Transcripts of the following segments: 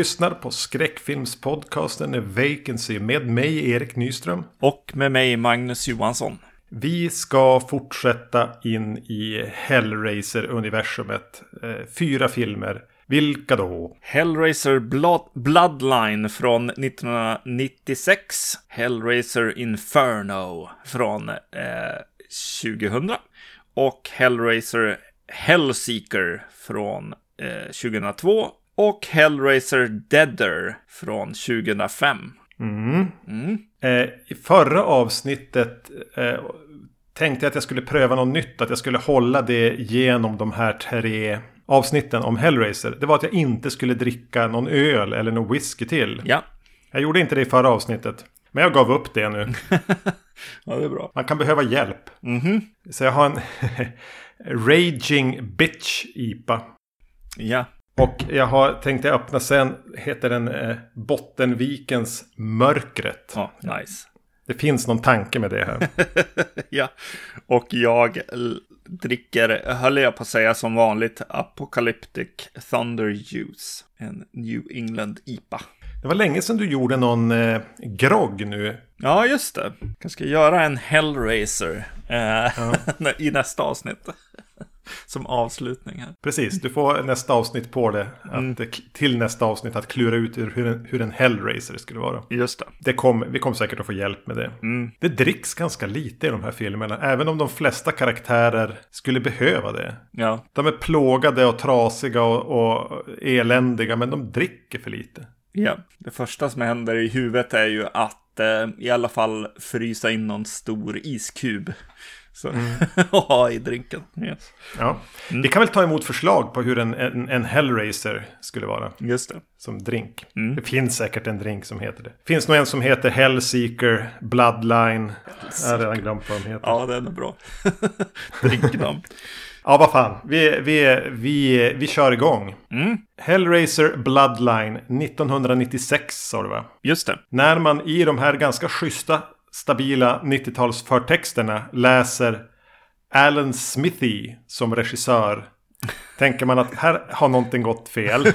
Lyssnar på skräckfilmspodcasten Vacancy med mig Erik Nyström. Och med mig Magnus Johansson. Vi ska fortsätta in i Hellraiser-universumet. Eh, fyra filmer. Vilka då? Hellraiser Blood Bloodline från 1996. Hellraiser Inferno från eh, 2000. Och Hellraiser Hellseeker från eh, 2002. Och Hellraiser Deader från 2005. Mm. Mm. Eh, I förra avsnittet eh, tänkte jag att jag skulle pröva något nytt. Att jag skulle hålla det genom de här tre avsnitten om Hellraiser. Det var att jag inte skulle dricka någon öl eller någon whisky till. Ja. Jag gjorde inte det i förra avsnittet. Men jag gav upp det nu. ja, det är bra. Man kan behöva hjälp. Mm -hmm. Så jag har en Raging Bitch IPA. Ja. Och jag har tänkt att öppna sen. Heter den eh, Bottenvikens Mörkret. Ja, nice. Det finns någon tanke med det här. ja, och jag dricker, höll jag på att säga som vanligt, Apocalyptic Thunder Juice. En New England IPA. Det var länge sedan du gjorde någon eh, grogg nu. Ja, just det. Jag ska göra en Hellraiser eh, ja. i nästa avsnitt. Som avslutning här. Precis, du får nästa avsnitt på det. Att, mm. Till nästa avsnitt att klura ut hur en, hur en Hellraiser skulle vara. Just det. det kom, vi kommer säkert att få hjälp med det. Mm. Det dricks ganska lite i de här filmerna. Även om de flesta karaktärer skulle behöva det. Ja. De är plågade och trasiga och, och eländiga. Men de dricker för lite. Ja, det första som händer i huvudet är ju att eh, i alla fall frysa in någon stor iskub. Så mm. ha i drinken. Yes. Ja. Mm. Vi kan väl ta emot förslag på hur en, en, en Hellraiser skulle vara. Just det. Som drink. Mm. Det finns säkert en drink som heter det. Finns nog en som heter Hellseeker, Bloodline. Jag har redan glömt vad de heter. Ja, den är bra. Drinknamn. Ja, vad fan. Vi, vi, vi, vi kör igång. Mm. Hellraiser Bloodline 1996 sa du va? Just det. När man i de här ganska schyssta stabila 90-tals förtexterna läser Alan Smithy som regissör. tänker man att här har någonting gått fel.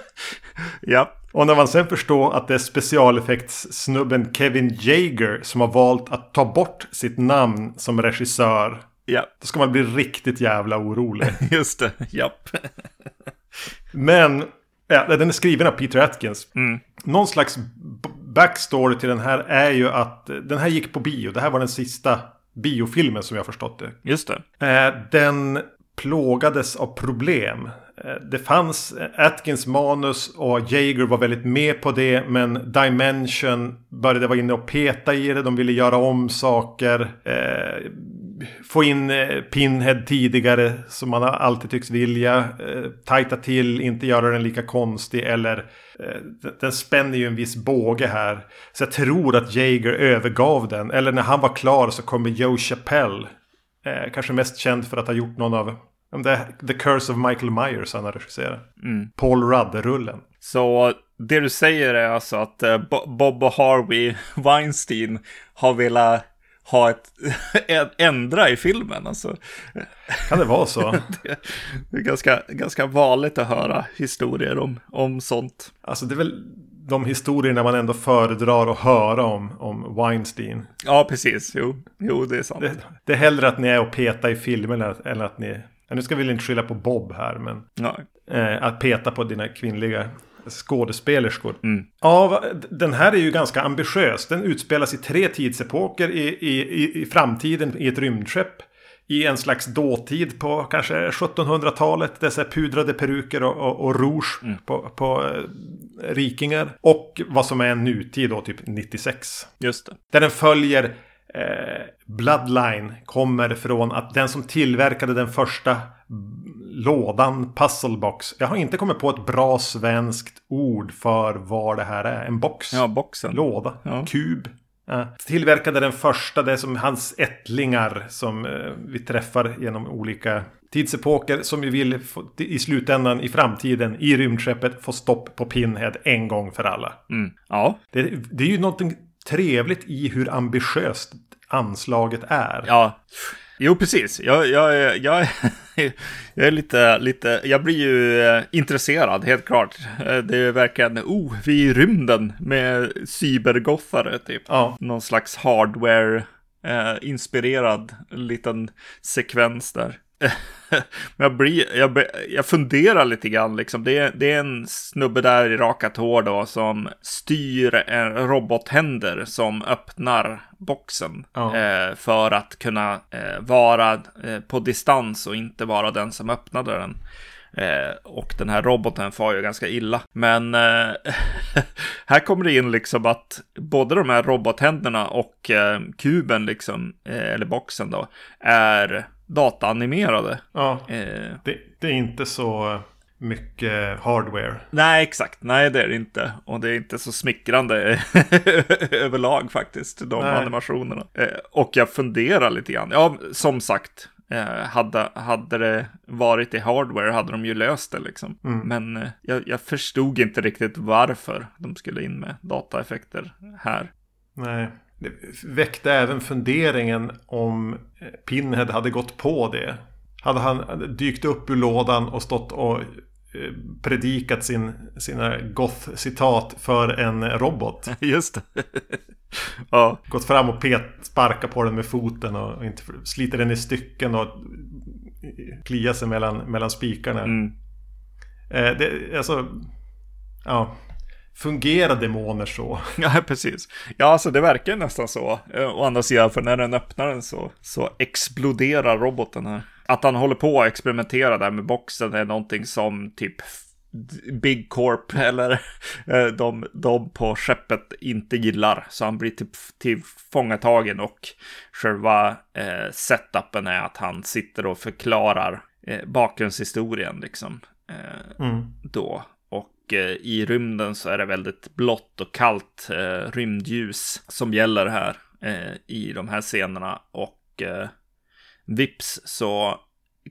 ja. Och när man sen förstår att det är specialeffektssnubben Kevin Jager som har valt att ta bort sitt namn som regissör. Ja. Då ska man bli riktigt jävla orolig. Just det, japp. Men ja, den är skriven av Peter Atkins. Mm. Någon slags backstory till den här är ju att den här gick på bio. Det här var den sista biofilmen som jag förstått det. Just det. Eh, den plågades av problem. Eh, det fanns Atkins manus och Jager var väldigt med på det. Men Dimension började vara inne och peta i det. De ville göra om saker. Eh, få in Pinhead tidigare som man alltid tycks vilja. tajta till, inte göra den lika konstig. Eller den spänner ju en viss båge här. Så jag tror att Jager övergav den. Eller när han var klar så kommer Joe Chappelle. Eh, kanske mest känd för att ha gjort någon av The, The Curse of Michael Myers han har regisserat. Mm. Paul Rudd-rullen. Så det du säger är alltså att eh, Bob och Harvey Weinstein har velat ha ett ändra i filmen. Alltså. Kan det vara så? det är ganska, ganska vanligt att höra historier om, om sånt. Alltså det är väl de historierna man ändå föredrar att höra om, om Weinstein. Ja, precis. Jo, jo det är sant. Det, det är hellre att ni är och peta i filmerna än att ni... Nu ska vi inte skylla på Bob här, men... Ja. Eh, att peta på dina kvinnliga skådespelerskor. Mm. Ja, den här är ju ganska ambitiös. Den utspelas i tre tidsepoker i, i, i framtiden i ett rymdskepp. I en slags dåtid på kanske 1700-talet. Dessa pudrade peruker och, och, och rouge mm. på, på eh, rikingar. Och vad som är en nutid då, typ 96. Just det. Där den följer eh, Bloodline kommer från att den som tillverkade den första lådan, puzzlebox. Jag har inte kommit på ett bra svenskt ord för vad det här är. En box. Ja, boxen. Låda. Ja. Kub. Ja. Tillverkade den första, det är som hans ättlingar som eh, vi träffar genom olika tidsepoker. Som vi vill få, i slutändan i framtiden i rymdskeppet få stopp på Pinhead en gång för alla. Mm. Ja. Det, det är ju någonting trevligt i hur ambitiöst anslaget är. Ja. Jo, precis. Jag, jag, jag, jag är lite, lite, jag blir ju eh, intresserad, helt klart. Eh, det är verkligen, oh, vi är i rymden med cybergothare, typ. Ja. Någon slags hardware-inspirerad liten sekvens där. Jag, blir, jag, jag funderar lite grann liksom. Det är, det är en snubbe där i raka tår då som styr en robothänder som öppnar boxen. Ja. Eh, för att kunna eh, vara eh, på distans och inte vara den som öppnade den. Eh, och den här roboten far ju ganska illa. Men eh, här kommer det in liksom att både de här robothänderna och eh, kuben liksom, eh, eller boxen då, är dataanimerade. Ja, Eh, det, det är inte så mycket hardware. nej, exakt. Nej, det är det inte. Och det är inte så smickrande överlag faktiskt, de Nej. animationerna. Eh, och jag funderar lite grann. Ja, som sagt. Eh, hade, hade det varit i hardware hade de ju löst det liksom. Men eh, jag, jag förstod inte riktigt varför de skulle in med dataeffekter här. Nej. Det väckte även funderingen om eh, Pinhead hade gått på det. Hade han dykt upp ur lådan och stått och eh, predikat sin, sina goth-citat för en robot. Just det. ja, Gått fram och pet, sparkat på den med foten och inte sliter den i stycken och kliar sig mellan, mellan spikarna. mm. Eh, det, alltså, ja. Fungerar demoner så? Ja, precis. Ja, alltså det verkar nästan så. Eh, Å andra sidan, för när den öppnar den så, så exploderar roboten här. Att han håller på att experimentera där med boxen är någonting som typ Big Corp eller eh, de, de på skeppet inte gillar. Så han blir typ tillfångatagen och själva eh, setupen är att han sitter och förklarar eh, bakgrundshistorien liksom. Eh, Mm. då. Eh, I rymden så är det väldigt blått och kallt eh, rymdljus som gäller här eh, i de här scenerna. Och eh, vips så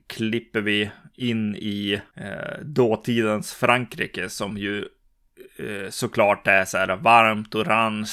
klipper vi in i eh, dåtidens Frankrike som ju eh, såklart är så här varmt orange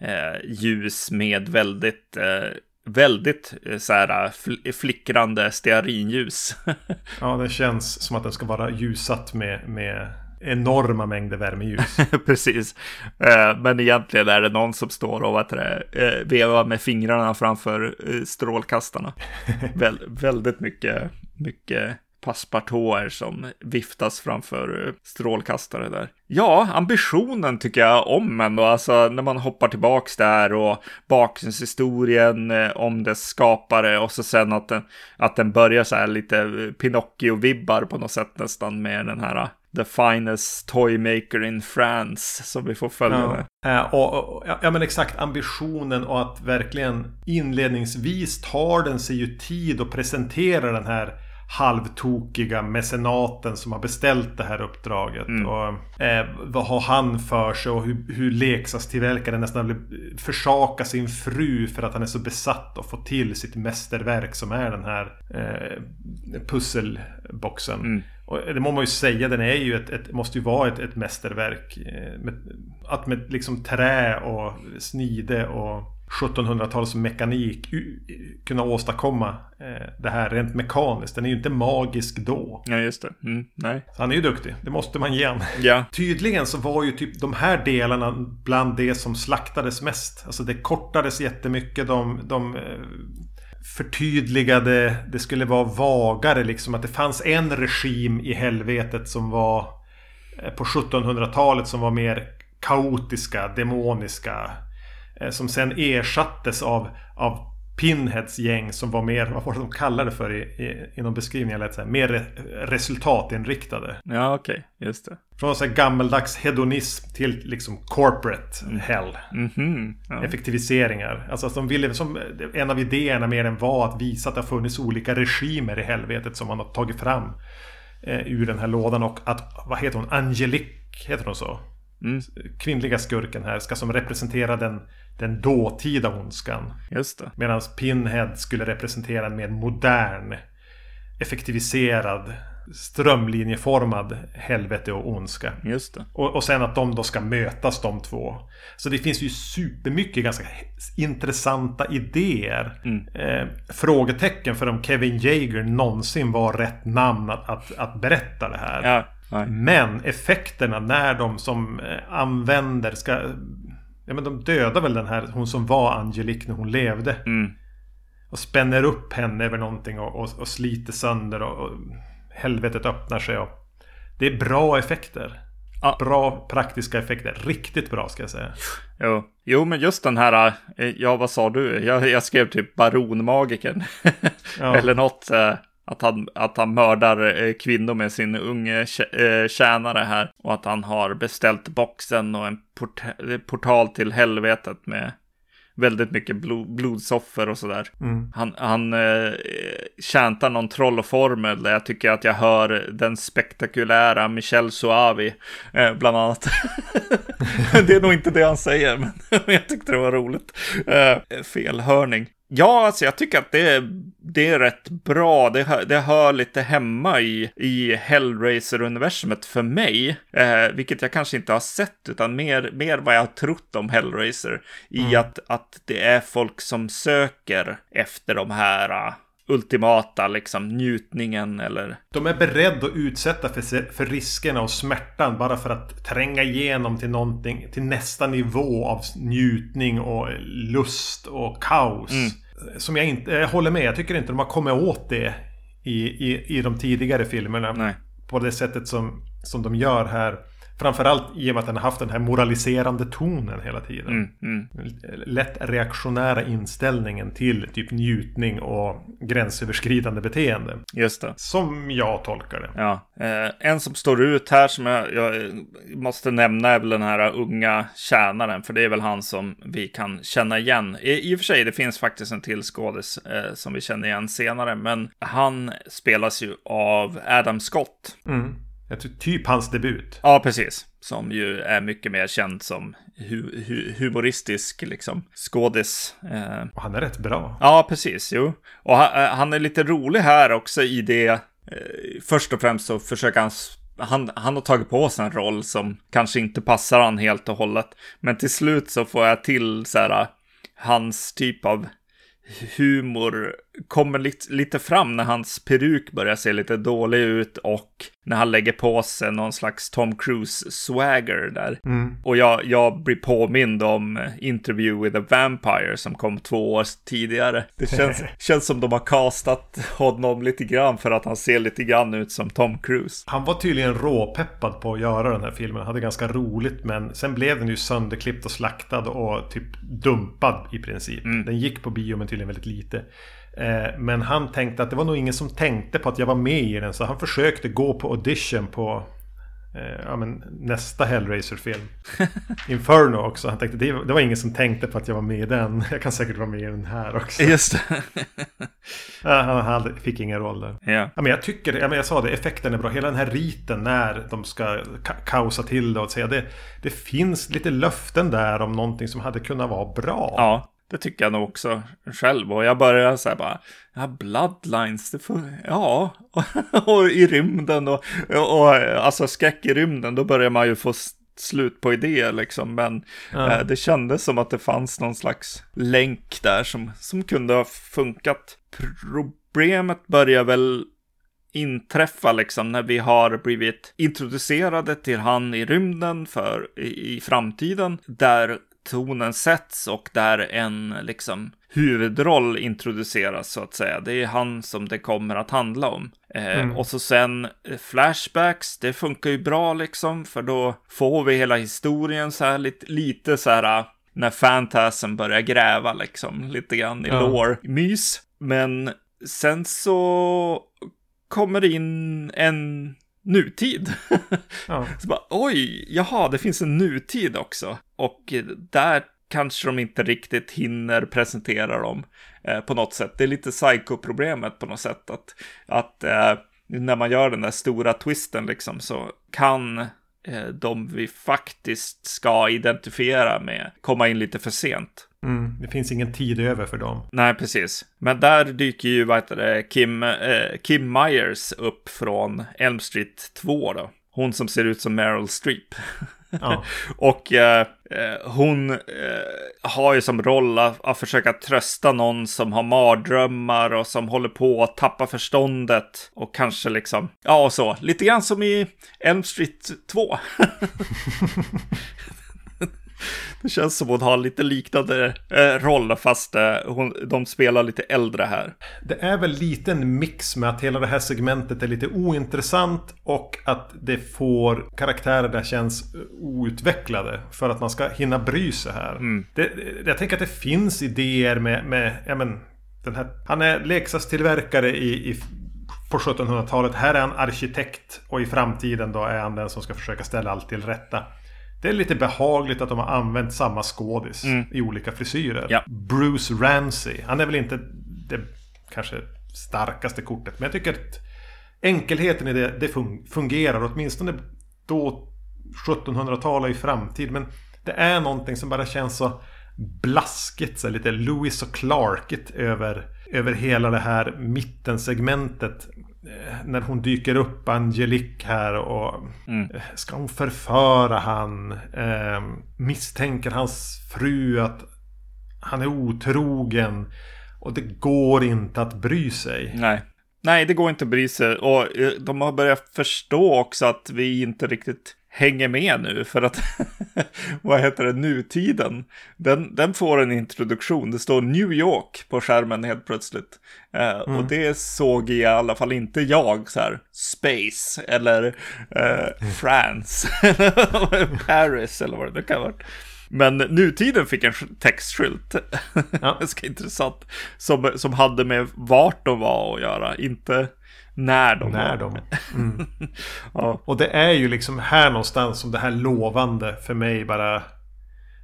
eh, ljus med väldigt eh, Väldigt eh, så här fl- flickrande stearinljus. Ja, det känns som att den ska vara ljussatt med, med enorma mängder värmeljus. Precis. Eh, Men egentligen är det någon som står och vad det, eh, vevar med fingrarna framför eh, strålkastarna. Väl, väldigt mycket, mycket passepartouter som viftas framför strålkastare där. Ja, ambitionen tycker jag om ändå, alltså när man hoppar tillbaks där och bakgrundshistorien om dess skapare och så sen att den, att den börjar så här lite Pinocchio-vibbar på något sätt nästan med den här The finest toy maker in France som vi får följa Ja. Eh, och, och, ja, men exakt ambitionen och att verkligen inledningsvis tar den sig ju tid att presentera den här halvtokiga mecenaten som har beställt det här uppdraget. Och, eh, vad har han för sig och hur, hur leksakstillverkaren nästan vill försaka sin fru för att han är så besatt och få till sitt mästerverk som är den här eh, pusselboxen. Mm. Och det må man ju säga, den är ju ett, ett måste ju vara ett, ett mästerverk. eh, Med, att med liksom trä och snide och 1700-talsmekanik u- kunna åstadkomma eh, det här rent mekaniskt. Den är ju inte magisk då. Ja, just det. Mm, nej. Så han är ju duktig, det måste man ge han. Ja, Tydligen så var ju typ de här delarna bland det som slaktades mest. Alltså det kortades jättemycket. De, de eh, förtydligade, det skulle vara vagare liksom. Att det fanns en regim i helvetet som var eh, på 1700-talet som var mer kaotiska, demoniska. Eh, som sen ersattes av, av Pinheads gäng som var mer, vad var det de kallade det för i, i, i någon beskrivning jag lät säga, mer re, resultatinriktade. ja okej, just det. Från så här gammeldags hedonism till liksom corporate hell. Mhm. Ja. Effektiviseringar. Alltså att de ville, som en av idéerna mer än var att visa att det har funnits olika regimer i helvetet som man har tagit fram eh, ur den här lådan. Och att, vad heter hon, Angelique, heter hon så? Mm. Kvinnliga skurken här ska som representera den, den dåtida ondskan. Just det. Medan Pinhead skulle representera en mer modern, effektiviserad strömlinjeformad helvete och ondska. Just det. Och, och sen att de då ska mötas de två. Så det finns ju supermycket ganska intressanta idéer. Mm. Eh, frågetecken för om Kevin Jager någonsin var rätt namn att, att, att berätta det här. Ja, men effekterna när de som eh, använder ska... Ja men de dödar väl den här, hon som var Angelique när hon levde. Mm. Och spänner upp henne över någonting och, och, och sliter sönder och, och helvetet öppnar sig. Och, det är bra effekter. Ja. Bra praktiska effekter. Riktigt bra ska jag säga. Jo, jo men just den här, eh, ja vad sa du? Jag, jag skrev typ baronmagiken. ja. Eller något. Eh, att han, att han mördar eh, kvinnor med sin unge tjänare här. Och att han har beställt boxen och en port portal till helvetet med väldigt mycket blod, blodsoffer och sådär. Mm. Han, han eh, chantar någon trollformel där jag tycker att jag hör den spektakulära Michel Suavi eh, bland annat. det är nog inte det han säger, men jag tyckte det var roligt. Eh, felhörning. Ja, alltså jag tycker att det är, det är rätt bra. Det, hör, det hör lite hemma i, i Hellraiser-universumet för mig. Eh, vilket jag kanske inte har sett, utan mer, mer vad jag har trott om Hellraiser. I mm. att, att det är folk som söker efter de här ultimata liksom njutningen eller... De är beredda att utsätta för, för riskerna och smärtan bara för att tränga igenom till någonting, till nästa nivå av njutning och lust och kaos. Mm. Som jag inte, jag håller med, jag tycker inte de har kommit åt det i, i, i de tidigare filmerna. Nej. På det sättet som, som de gör här. Framförallt i och med att den har haft den här moraliserande tonen hela tiden. Mm, mm. Lätt reaktionära inställningen till typ njutning och gränsöverskridande beteende. Just det. Som jag tolkar det. Ja. Eh, en som står ut här som jag, jag, måste nämna är väl den här unga tjänaren. För det är väl han som vi kan känna igen. I, i och för sig, det finns faktiskt en till skådis eh, som vi känner igen senare. Men han spelas ju av Adam Scott. Mm. Jag tror typ hans debut. Ja, precis. Som ju är mycket mer känd som hu hu humoristisk liksom, skådis. Eh. Och han är rätt bra. Ja, precis. Jo. Och han, eh, han är lite rolig här också i det. Eh, först och främst så försöker han han, han har tagit på sig en roll som kanske inte passar han helt och hållet. Men till slut så får jag till så här hans typ av humor kommer lite, lite fram när hans peruk börjar se lite dålig ut och när han lägger på sig någon slags Tom Cruise-swagger där. Mm. Och jag, jag blir påmind om Interview with a Vampire som kom två år tidigare. Det känns, känns som de har castat honom lite grann för att han ser lite grann ut som Tom Cruise. Han var tydligen råpeppad på att göra den här filmen. Han hade ganska roligt men sen blev den ju sönderklippt och slaktad och typ dumpad i princip. Mm. Den gick på bio men tydligen väldigt lite. Eh, men han tänkte att det var nog ingen som tänkte på att jag var med i den. Så han försökte gå på audition på eh, ja, men nästa Hellraiser-film. Inferno också. Han tänkte det, det var ingen som tänkte på att jag var med i den. Jag kan säkert vara med i den här också. Just det. ja, han hade, fick ingen roll där. Ja. ja. men jag tycker, ja, men jag sa det, effekten är bra. Hela den här riten när de ska ka kaosa till det och säga det. Det finns lite löften där om någonting som hade kunnat vara bra. Ja. Det tycker jag nog också själv. Och jag börjar så här bara, ja, bloodlines, det får, ja, och i rymden och, och, och alltså skräck i rymden, då börjar man ju få slut på idéer liksom. Men ja. eh, det kändes som att det fanns någon slags länk där som, som kunde ha funkat. Problemet börjar väl inträffa liksom när vi har blivit introducerade till han i rymden för i, i framtiden. Där tonen sätts och där en liksom huvudroll introduceras så att säga. Det är han som det kommer att handla om. Eh, mm. Och så sen eh, flashbacks, det funkar ju bra liksom, för då får vi hela historien så här lite, lite så här när fantasen börjar gräva liksom, lite grann i ja. lore-mys. Men sen så kommer det in en nutid. Ja. så bara, oj, jaha, det finns en nutid också. Och där kanske de inte riktigt hinner presentera dem eh, på något sätt. Det är lite psycho-problemet på något sätt. Att, att eh, när man gör den där stora twisten liksom så kan eh, de vi faktiskt ska identifiera med komma in lite för sent. Mm, det finns ingen tid över för dem. Nej, precis. Men där dyker ju, vad heter det, Kim, eh, Kim Myers upp från Elm Street 2 då. Hon som ser ut som Meryl Streep. Ja. och eh, eh, hon eh, har ju som roll att, att, försöka trösta någon som har mardrömmar och som håller på att tappa förståndet. Och kanske liksom, ja och så. Lite grann som i Elm Street 2. Det känns som hon har lite liknande eh, roll fast eh, hon, de spelar lite äldre här. Det är väl lite en mix med att hela det här segmentet är lite ointressant och att det får karaktärer där känns eh, outvecklade för att man ska hinna bry sig här. Mm. Det, jag tänker att det finns idéer med, med ja men, den här, han är leksakstillverkare i, i på 1700-talet. Här är han arkitekt och i framtiden då är han den som ska försöka ställa allt till rätta. Det är lite behagligt att de har använt samma skådis mm. i olika frisyrer. Ja. Bruce Ramsey. Han är väl inte det kanske starkaste kortet. Men jag tycker att enkelheten i det, det fungerar. Åtminstone då 1700-talet i framtid. Men det är någonting som bara känns så blaskigt. Så lite Lewis och Clarkigt över, över hela det här mittensegmentet. Eh, när hon dyker upp, Angelique här och mm. Eh, ska hon förföra han? Eh, misstänker hans fru att han är otrogen? Och det går inte att bry sig. Nej. Nej, det går inte att bry sig. Och eh, de har börjat förstå också att vi inte riktigt hänger med nu för att vad heter det, nutiden, den, den får en introduktion. Det står New York på skärmen helt plötsligt. Uh, mm. Och det såg i alla fall inte jag så här, Space eller uh, France, Paris eller vad det nu kan vara. Men nutiden fick en textskylt. Ja. Ganska intressant. Som, som hade med vart de var att göra. Inte när de När de. Mm. ja. Och det är ju liksom här någonstans som det här lovande för mig bara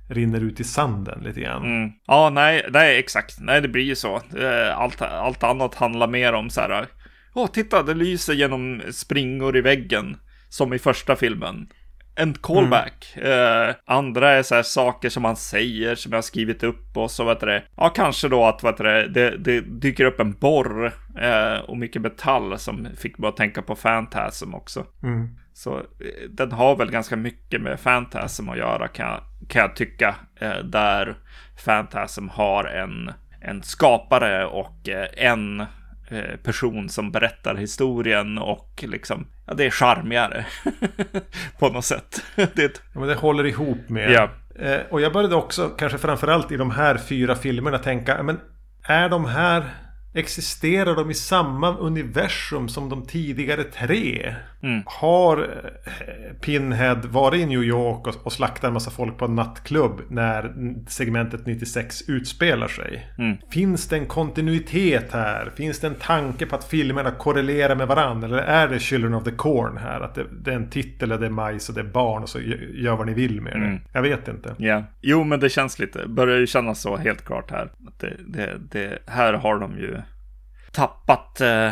rinner ut i sanden lite grann. Mm. Ja, nej, nej, exakt. Nej, det blir ju så. Eh, allt, allt annat handlar mer om så här. Åh, titta, det lyser genom springor i väggen. Som i första filmen en callback. Mm. Eh, andra är så här saker som man säger som jag har skrivit upp och så vet det. Ja, kanske då att vet det, det, det dyker upp en borr eh, och mycket metall som fick mig att tänka på Fantasm också. Mm. Så eh, den har väl ganska mycket med Fantasm att göra kan jag, kan jag tycka. Eh, där Fantasm har en, en skapare och eh, en person som berättar historien och liksom, ja, det är charmigare på något sätt. det, ja, men det håller ihop med. Ja. Eh, och jag började också, kanske framförallt i de här fyra filmerna, tänka, men är de här Existerar de i samma universum som de tidigare tre? Mm. Har eh, Pinhead varit i New York och, och slaktat en massa folk på en nattklubb när segmentet 96 utspelar sig? Mm. Finns det en kontinuitet här? Finns det en tanke på att filmerna korrelerar med varandra? Eller är det Children of the Corn här? Att det, det är en titel det är majs och det är barn och så gör vad ni vill med det. Mm. Jag vet inte. Yeah. jo men det känns lite, börjar ju kännas så helt klart här. Det, det, det, här har de ju tappat eh,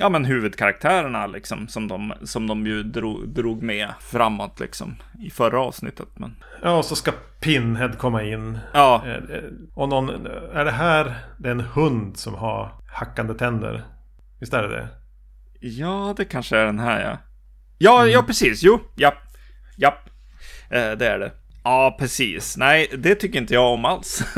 ja, men huvudkaraktärerna liksom som de, som de ju drog, drog med framåt liksom i förra avsnittet. Men... Ja, och så ska Pinhead komma in. Ja. Eh, och någon, är det här det är en hund som har hackande tänder? Visst är det det? Ja, det kanske är den här ja. Ja, mm. ja precis. Jo, ja. Ja, eh, det är det. Ja, precis. Nej, det tycker inte jag om alls.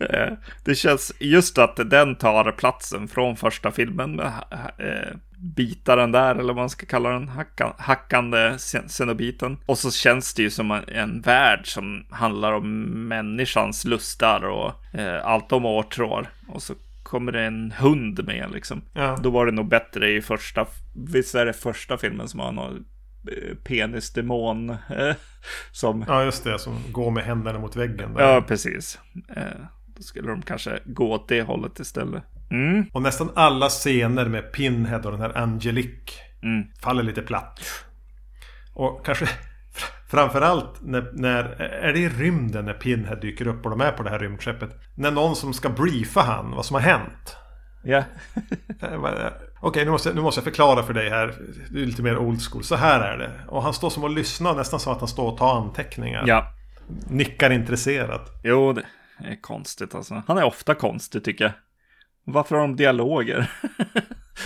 Eh, det känns just att den tar platsen från första filmen med eh, bitaren där, eller vad man ska kalla den, hacka, hackande cenobiten. Och så känns det ju som en värld som handlar om människans lustar och eh, allt de åtrår. Och så kommer det en hund med liksom. Ja. Då var det nog bättre i första, visst är det första filmen som har något penisdemon. Eh, som... Ja, just det. Som går med händerna mot väggen. Där. Ja, precis. Eh, då skulle de kanske gå åt det hållet istället. Mm. Och nästan alla scener med Pinhead och den här Angelique mm. faller lite platt. Och kanske framförallt när, när, är det i rymden när Pinhead dyker upp och de är på det här rymdskeppet. När någon som ska briefa han vad som har hänt. Ja. Okej, nu, måste, nu måste jag förklara för dig här. Du är lite mer old school. Så här är det. Och han står som och lyssnar nästan som att han står och tar anteckningar. Ja. nickar intresserat. Jo, det är konstigt alltså. Han är ofta konstig tycker jag. Varför har de dialoger?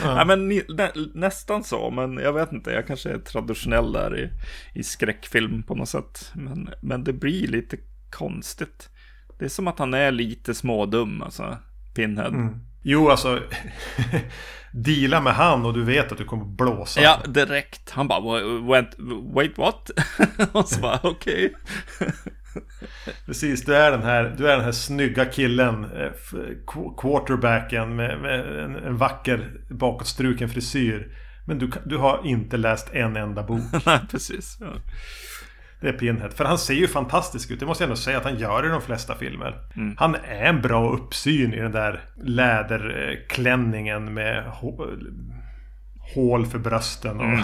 Ja. Nej, men nä, nästan så, men jag vet inte. Jag kanske är traditionell där i, i skräckfilm på något sätt. Men, men det blir lite konstigt. Det är som att han är lite smådum, alltså. Pinhead. Mm. Jo, alltså. deala med han och du vet att du kommer blåsa. Ja, direkt. Han bara, wait, wait what? och så bara, okej. Okay. Precis, du är den här, du är den här snygga killen. Eh, quarterbacken med, med en, en, vacker bakåtstruken frisyr. Men du, du har inte läst en enda bok. Nej, precis. Ja. Det är Pinhead. För han ser ju fantastisk ut. Det måste jag ändå säga att han gör i de flesta filmer. Mm. Han är en bra uppsyn i den där läderklänningen med hål för brösten och, mm.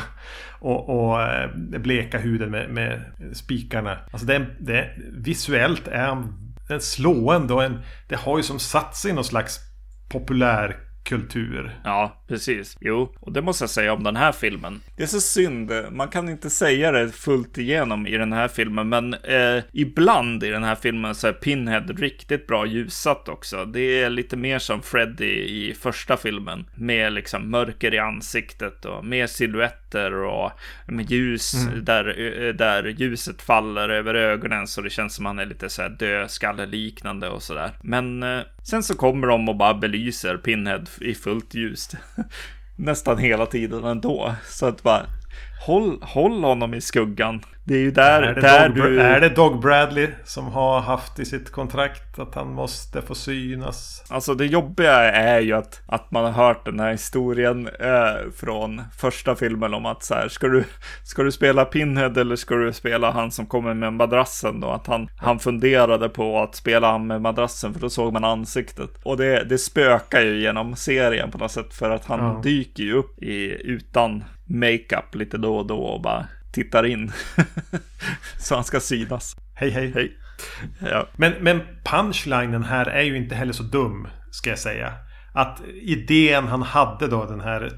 och, och, eh, bleka huden med, med spikarna. Alltså det, det, visuellt är han en slående och en, det har ju som satt sig någon slags populär kultur. Ja, precis. Jo, och det måste jag säga om den här filmen. Det är så synd, man kan inte säga det fullt igenom i den här filmen, men eh, ibland i den här filmen så är Pinhead riktigt bra ljusat också. Det är lite mer som Freddy i första filmen, med liksom mörker i ansiktet och mer silhuetter och med ljus mm. där, eh, där ljuset faller över ögonen så det känns som han är lite så här dödskalleliknande och sådär. Men eh, sen så kommer de och bara belyser Pinhead i fullt ljus nästan hela tiden ändå. Så att bara håll, håll honom i skuggan. Det är ju där, är där Dog, du... Är det Dog Bradley som har haft i sitt kontrakt att han måste få synas? Alltså det jobbiga är ju att, att man har hört den här historien eh, från första filmen om att så här, ska du, ska du spela Pinhead eller ska du spela han som kommer med madrassen då? Att han, han funderade på att spela han med madrassen för då såg man ansiktet. Och det, det spökar ju genom serien på något sätt för att han ja. dyker ju upp i, utan makeup lite då och då och bara tittar in. så han ska synas. Hej hej. Hej. Ja. Men, men punchlinen här är ju inte heller så dum. Ska jag säga. Att idén han hade då den här eh,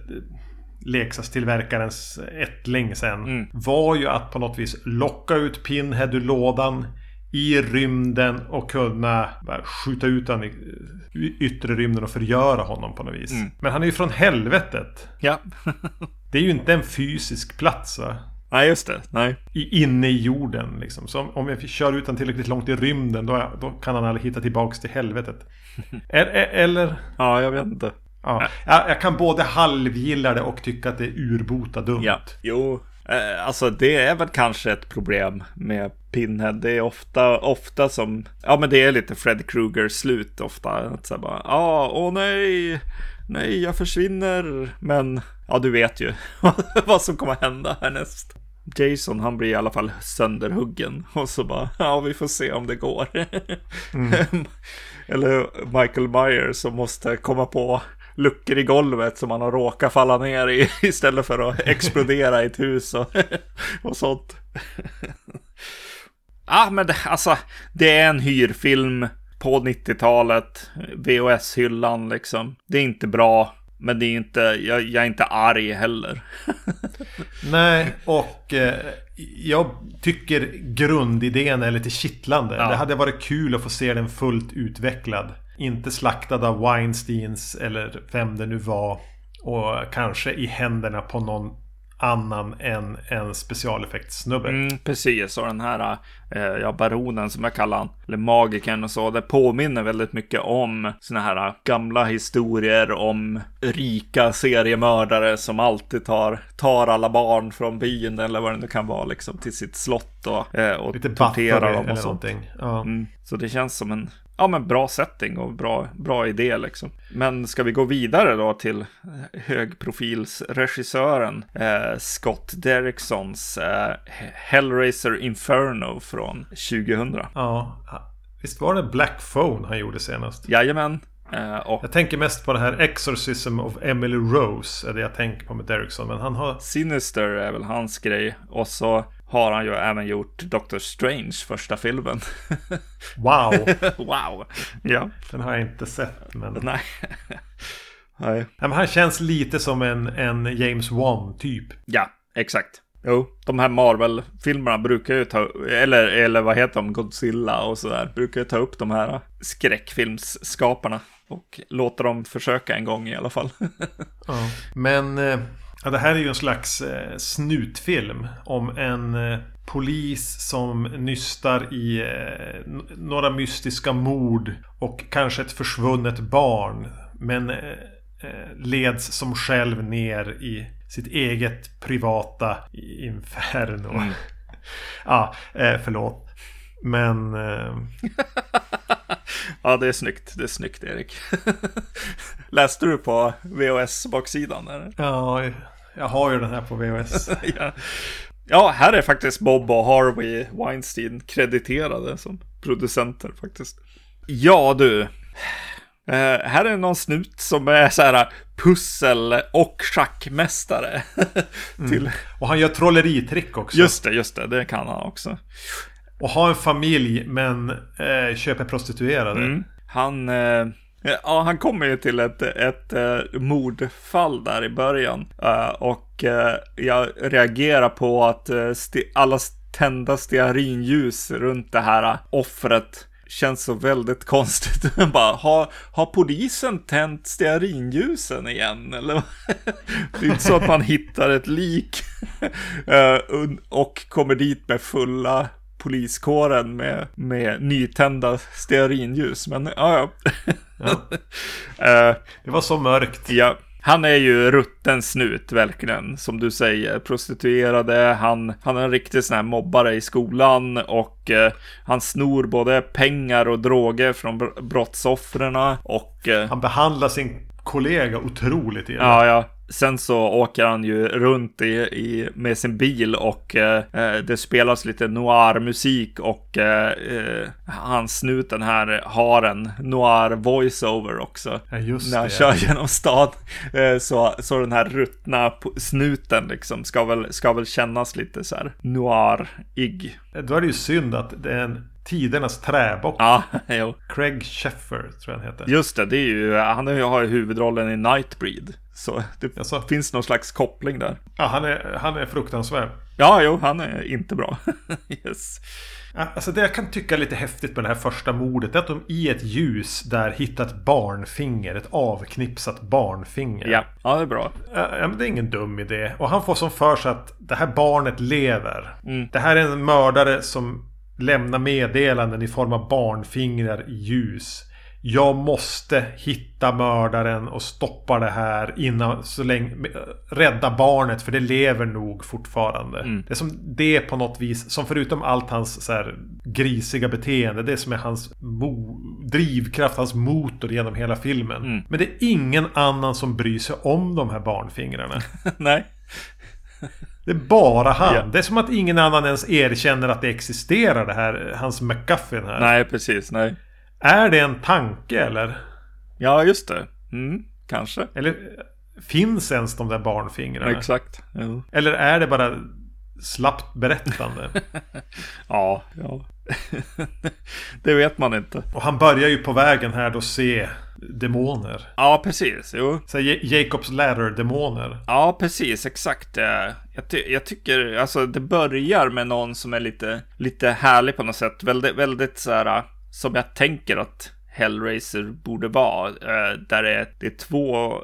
leksakstillverkarens ättling sen. Mm. Var ju att på något vis locka ut Pinhead ur lådan i rymden och kunna skjuta ut honom i yttre rymden och förgöra honom på något vis. Mm. Men han är ju från helvetet. Ja. det är ju inte en fysisk plats va? Nej, just det. Nej. I, inne i jorden liksom. Så om vi kör ut den tillräckligt långt i rymden då, då kan han aldrig hitta tillbaks till helvetet. Eller? Ja, jag vet inte. Ja. Jag, jag kan både halvgilla det och tycka att det är urbota dumt. Ja, jo. Eh, alltså det är väl kanske ett problem med Pinhead. Det är ofta, ofta som, ja men det är lite Fred Krueger slut ofta. Att så bara, ja, ah, åh nej, nej jag försvinner. Men ja, du vet ju vad som kommer hända härnäst. Jason han blir i alla fall sönderhuggen och så bara, ja vi får se om det går. Mm. Eller Michael Myers som måste komma på luckor i golvet som man har råkat falla ner i istället för att explodera i ett hus och, och sånt. Ja, ah, men det, alltså, det är en hyrfilm på 90-talet. VHS-hyllan liksom. Det är inte bra. Men det är inte, jag, jag är inte arg heller. Nej, och eh, jag tycker grundidén är lite kittlande. Ja. Det hade varit kul att få se den fullt utvecklad. Inte slaktad av Weinsteins eller vem det nu var. Och kanske i händerna på någon annan än en specialeffektsnubbe. Mm, precis, och den här eh, ja, baronen som jag kallar han, eller magikern och så, det påminner väldigt mycket om såna här gamla historier om rika seriemördare som alltid tar, tar alla barn från byn eller vad det nu kan vara liksom till sitt slott och, eh, och Lite torterar dem och sånt. Ja. Mm, så det känns som en ja, men bra setting och bra, bra idé liksom. Men ska vi gå vidare då till högprofilsregissören eh, Scott Derricksons eh, Hellraiser Inferno från 2000. Ja, visst var det Black Phone han gjorde senast? Jajamän. Uh, och... Jag tänker mest på det här Exorcism of Emily Rose. Är det jag tänker på med Derrickson. Men han har... Sinister är väl hans grej. Och så har han ju även gjort Doctor Strange första filmen. Wow! wow! Ja. Den har jag inte sett. Men... Nej. Nej. Men han känns lite som en, en James Wan typ. Ja, exakt. Jo, de här Marvel-filmerna brukar ju ta, eller, eller vad heter de, Godzilla och sådär, brukar ju ta upp de här skräckfilmsskaparna och låta dem försöka en gång i alla fall. ja. Men eh, ja, det här är ju en slags eh, snutfilm om en eh, polis som nystar i eh, några mystiska mord och kanske ett försvunnet barn. Men eh, eh, leds som själv ner i sitt eget privata inferno. Mm. ja, eh, förlåt. Men... Eh... ja, det är snyggt. Det är snyggt, Erik. Läste du på VHS-baksidan? Ja, jag har ju den här på VHS. ja. ja, här är faktiskt Bob och Harvey Weinstein krediterade som producenter faktiskt. Ja, du. Uh, här är någon snut som är så här pussel och schackmästare. till... Mm. Och han gör trolleritrick också. Just det, just det. Det kan han också. Och har en familj men eh, köper prostituerade. Mm. Han... Eh... ja, han kommer ju till ett, ett, ett mordfall där i början. Eh, och eh, jag reagerar på att alla tända stearinljus runt det här offret känns så väldigt konstigt. Bara, har, har polisen tänt stearinljusen igen? Eller? det är inte så att man hittar ett lik och kommer dit med fulla poliskåren med, med nytända stearinljus. Men ja, ja. ja. Eh, det var så mörkt. Ja, han är ju rutten snut, verkligen. Som du säger, prostituerade. Han, han är en riktig sån här mobbare i skolan och eh, han snor både pengar och droger från brottsoffren och... Eh, han behandlar sin kollega otroligt illa. Ja, ja. Sen så åker han ju runt i, i med sin bil och eh, eh det spelas lite noir-musik och eh, eh, han snuten här har en noir voiceover också. Ja, just när han det. kör genom stan. Eh, så, så den här ruttna snuten liksom ska väl, ska väl kännas lite så här noir-ig. Då är det ju synd att det är en Tidernas träbock. Ja, jo. Craig Sheffer tror jag han heter. Just det, det är ju, han har ju huvudrollen i Nightbreed. Så det alltså. finns någon slags koppling där. Ja, han är, han är fruktansvärd. Ja, jo, han är inte bra. yes. Alltså det jag kan tycka är lite häftigt med det här första mordet är att de i ett ljus där hittar ett barnfinger. Ett avknipsat barnfinger. Ja, ja det är bra. Ja, men det är ingen dum idé. Och han får som för sig att det här barnet lever. Mm. Det här är en mördare som lämnar meddelanden i form av barnfingrar i ljus. Jag måste hitta mördaren och stoppa det här innan så länge Rädda barnet för det lever nog fortfarande. Mm. Det är som det på något vis som förutom allt hans så här, grisiga beteende. Det som är hans drivkraft, hans motor genom hela filmen. Mm. Men det är ingen annan som bryr sig om de här barnfingrarna. Nej. Det är bara han. Ja. Det är som att ingen annan ens erkänner att det existerar det här. Hans McGuffin här. Nej, precis. Nej. Är det en tanke eller? Ja, just det. Mm, kanske. Eller finns ens de där barnfingrarna? Exakt. Jo. Eller är det bara slappt berättande? ja, ja. det vet man inte. Och han börjar ju på vägen här då se demoner. Ja, precis. Jo. Så Jacobs ladder-demoner. Ja, precis. Exakt. Jag, ty jag, tycker, alltså det börjar med någon som är lite, lite härlig på något sätt. Väldigt, väldigt så här, som jag tänker att Hellraiser borde vara. Eh, där det är, det är två,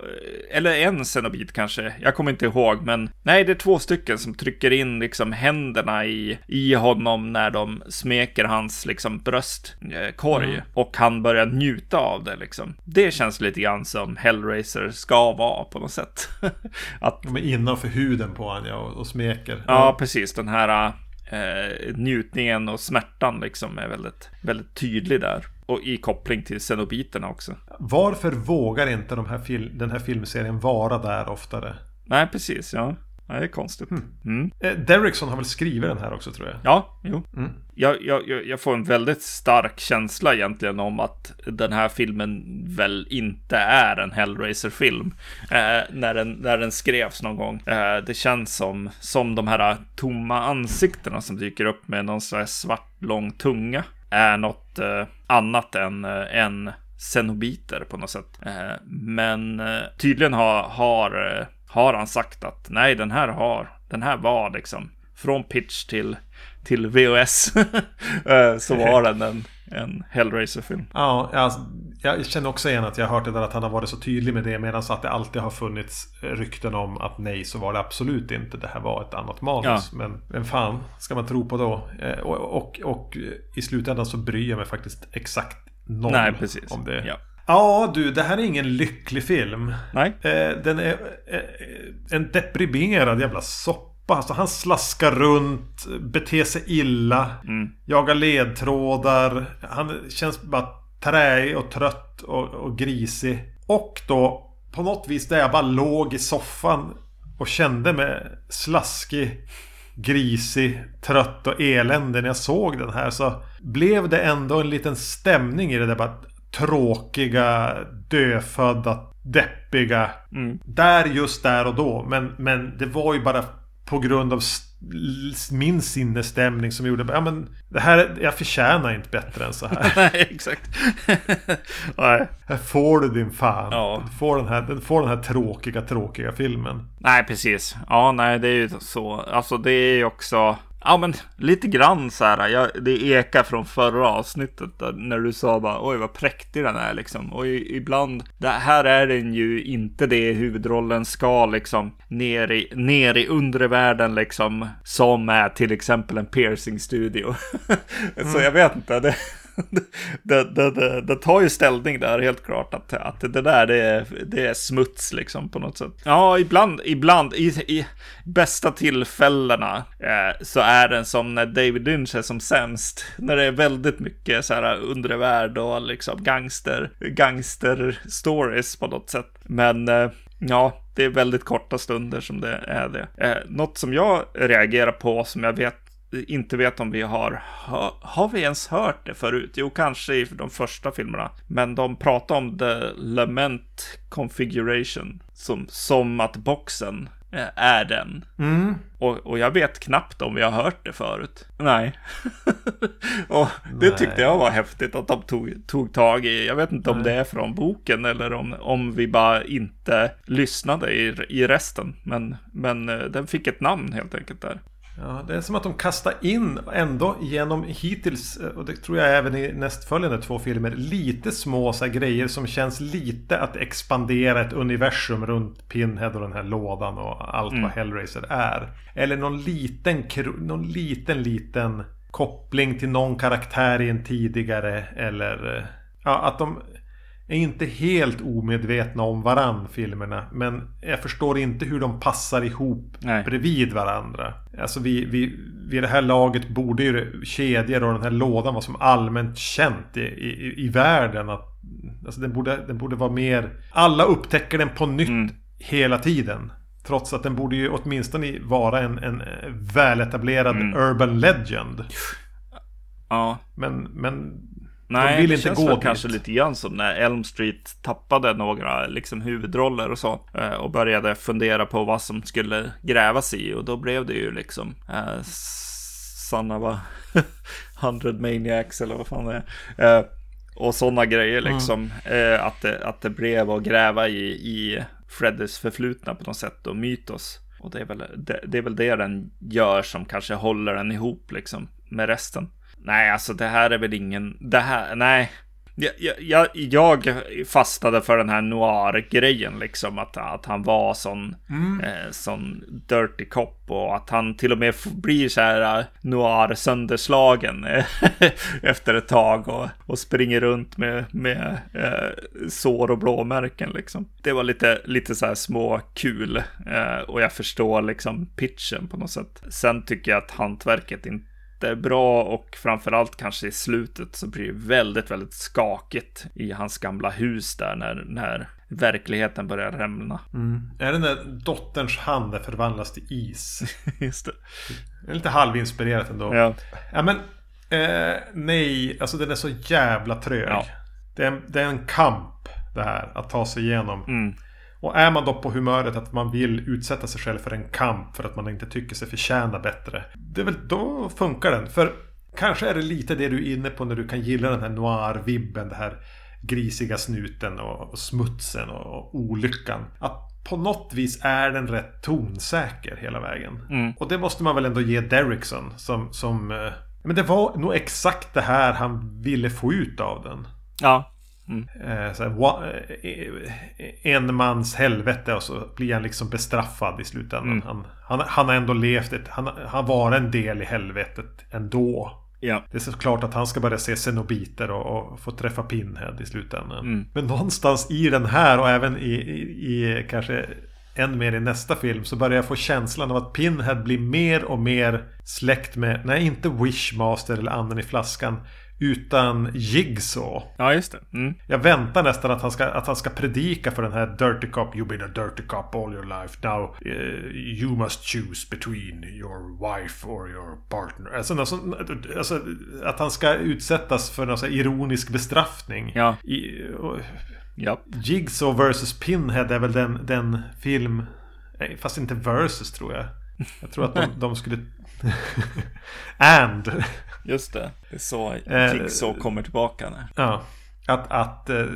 eller en Cenobit kanske. Jag kommer inte ihåg, men nej, det är två stycken som trycker in liksom händerna i, i honom när de smeker hans liksom bröstkorg mm. och han börjar njuta av det liksom. Det känns lite grann som Hellraiser ska vara på något sätt. att, de är innanför huden på honom ja, och, och smeker. Ja, precis. Den här eh, njutningen och smärtan liksom är väldigt, väldigt tydlig där. Och i koppling till Cenobiterna också. Varför vågar inte de här den här filmserien vara där oftare? Nej, precis. Ja. Nej, det är konstigt. Mm. Mm. Eh, Derrickson har väl skrivit den här också tror jag? Ja, jo. Mm. Jag, jag, jag får en väldigt stark känsla egentligen om att den här filmen väl inte är en Hellraiser-film. Eh, när, den, när den skrevs någon gång. Eh, det känns som, som de här tomma ansiktena som dyker upp med någon slags svart lång tunga. Är något eh, annat än, eh, än Cenobiter på något sätt. Eh, men tydligen har, har har han sagt att nej, den här har, den här var liksom från pitch till, till VOS eh, så var den en, en Hellraiser-film. Ja, alltså, jag känner också igen att jag har hört det där att han har varit så tydlig med det medan att det alltid har funnits rykten om att nej så var det absolut inte. Det här var ett annat manus. Ja. Men vem fan ska man tro på då? Eh, och, och, och, i slutändan så bryr jag mig faktiskt exakt noll nej, om det. Ja. Ja du, det här är ingen lycklig film. Nej. Eh, den är en deprimerad jävla soppa Alltså han slaskar runt, beter sig illa, mm. jagar ledtrådar. Han känns bara träig och trött och, och grisig. Och då på något vis där jag bara låg i soffan och kände mig slaskig, grisig, trött och eländig när jag såg den här så blev det ändå en liten stämning i det där bara tråkiga, dödfödda, deppiga. Mm. Där just där och då. Men, men det var ju bara på grund av min sinnesstämning som gjorde ja, men det här, jag förtjänar inte bättre än så här. nej, exakt. nej. Här får du din fan. Ja. Du, får den här, du får den här tråkiga, tråkiga filmen. Nej, precis. Ja, nej, det är ju så. Alltså, det är ju också. Ja, men lite grann så här. Jag, det ekar från förra avsnittet när du sa bara oj vad präktig den är liksom. Och ibland, det här är den ju inte det huvudrollen ska liksom ner i, ner i undervärlden liksom. Som är till exempel en piercing studio. Mm. så jag vet inte. Det, det, det, det, det, tar ju ställning där helt klart att, att det där det är, det är smuts liksom på något sätt. Ja, ibland, ibland i, i bästa tillfällena eh, så är den som när David Lynch är som sämst. När det är väldigt mycket så här undervärld och liksom gangster, gangster stories på något sätt. Men eh, ja, det är väldigt korta stunder som det är det. Eh, något som jag reagerar på som jag vet inte vet om vi har, har vi ens hört det förut? Jo, kanske i de första filmerna. Men de pratar om the lament configuration som, som att boxen eh, är den. Mm. Och, och, jag vet knappt om vi har hört det förut. Nej. och det Nej. tyckte jag var häftigt att de tog, tog tag i. Jag vet inte Nej. om det är från boken eller om, om vi bara inte lyssnade i, i resten. Men, men eh, den fick ett namn helt enkelt där. Ja, det är som att de kastar in ändå genom hittills, och det tror jag även i nästföljande två filmer, lite små så grejer som känns lite att expandera ett universum runt Pinhead och den här lådan och allt mm. vad Hellraiser är. Eller någon liten, någon liten, liten koppling till någon karaktär i en tidigare eller ja, att de är inte helt omedvetna om varann filmerna. Men jag förstår inte hur de passar ihop Nej. bredvid varandra. Alltså vi, vi, vid det här laget borde ju kedjor och den här lådan vara som allmänt känt i, i, i världen. Att, alltså den, borde, den borde vara mer... Alla upptäcker den på nytt mm. hela tiden. Trots att den borde ju åtminstone vara en, en väletablerad mm. urban legend. Ja. Men, men Nej, de vill inte gå kanske lite grann som när Elm Street tappade några liksom, huvudroller och så. Eh, och började fundera på vad som skulle grävas i. Och då blev det ju liksom eh, Sanna var 100 Maniacs eller vad fan det är. Eh, och sådana grejer liksom. Mm. Eh, att, det, att det blev att gräva i, i Freddys förflutna på något sätt och mytos. Och det är, väl, det, det är väl det den gör som kanske håller den ihop liksom med resten. Nej, alltså det här är väl ingen... Det här, nej. Jag, jag, jag fastade för den här noir-grejen, liksom. Att, att han var sån, mm. eh, sån dirty cop och att han till och med blir så här eh, noir-sönderslagen eh, efter ett tag och, och springer runt med, med eh, sår och blåmärken, liksom. Det var lite, lite så här små kul eh, och jag förstår liksom pitchen på något sätt. Sen tycker jag att hantverket inte jättebra och framförallt kanske i slutet så blir det väldigt, väldigt skakigt i hans gamla hus där när, när verkligheten börjar rämna. Mm. Är det när dotterns hand förvandlas till is? Just det. det är lite halvinspirerat ändå. Ja. ja men eh, nej, alltså den är så jävla trög. Ja. Det, är, det är en kamp det här att ta sig igenom. Mm. Och är man då på humöret att man vill utsätta sig själv för en kamp för att man inte tycker sig förtjäna bättre. Det är väl, då funkar den. För kanske är det lite det du är inne på när du kan gilla den här noir-vibben. Det här grisiga snuten och, smutsen och, och olyckan. Att på något vis är den rätt tonsäker hela vägen. Mm. Och det måste man väl ändå ge Derrickson som... som eh, men det var nog exakt det här han ville få ut av den. Ja. Eh, så här, eh, en mans helvete och så blir han liksom bestraffad i slutändan. Mm. Han, han, han har ändå levt ett... Han, han var en del i helvetet ändå. Ja. Det är såklart att han ska börja se Cenobiter och, och få träffa Pinhead i slutändan. Mm. Men någonstans i den här och även i, i, i kanske än mer i nästa film så börjar jag få känslan av att Pinhead blir mer och mer släkt med, nej inte Wishmaster eller anden i flaskan, utan Jigsaw. Ja, just det. Mm. Jag väntar nästan att han, ska, att han ska predika för den här Dirty Cop. You've been a dirty cop all your life. Now uh, you must choose between your wife or your partner. Alltså, alltså, alltså att han ska utsättas för någon sån här ironisk bestraffning. Ja. I, och, Ja. Jigsaw vs Pinhead är väl den, den film... Fast inte versus tror jag. Jag tror att de, de skulle... And. Just det. Det är så Eh, Jigsaw kommer tillbaka. Nu. Ja. Att, att eh,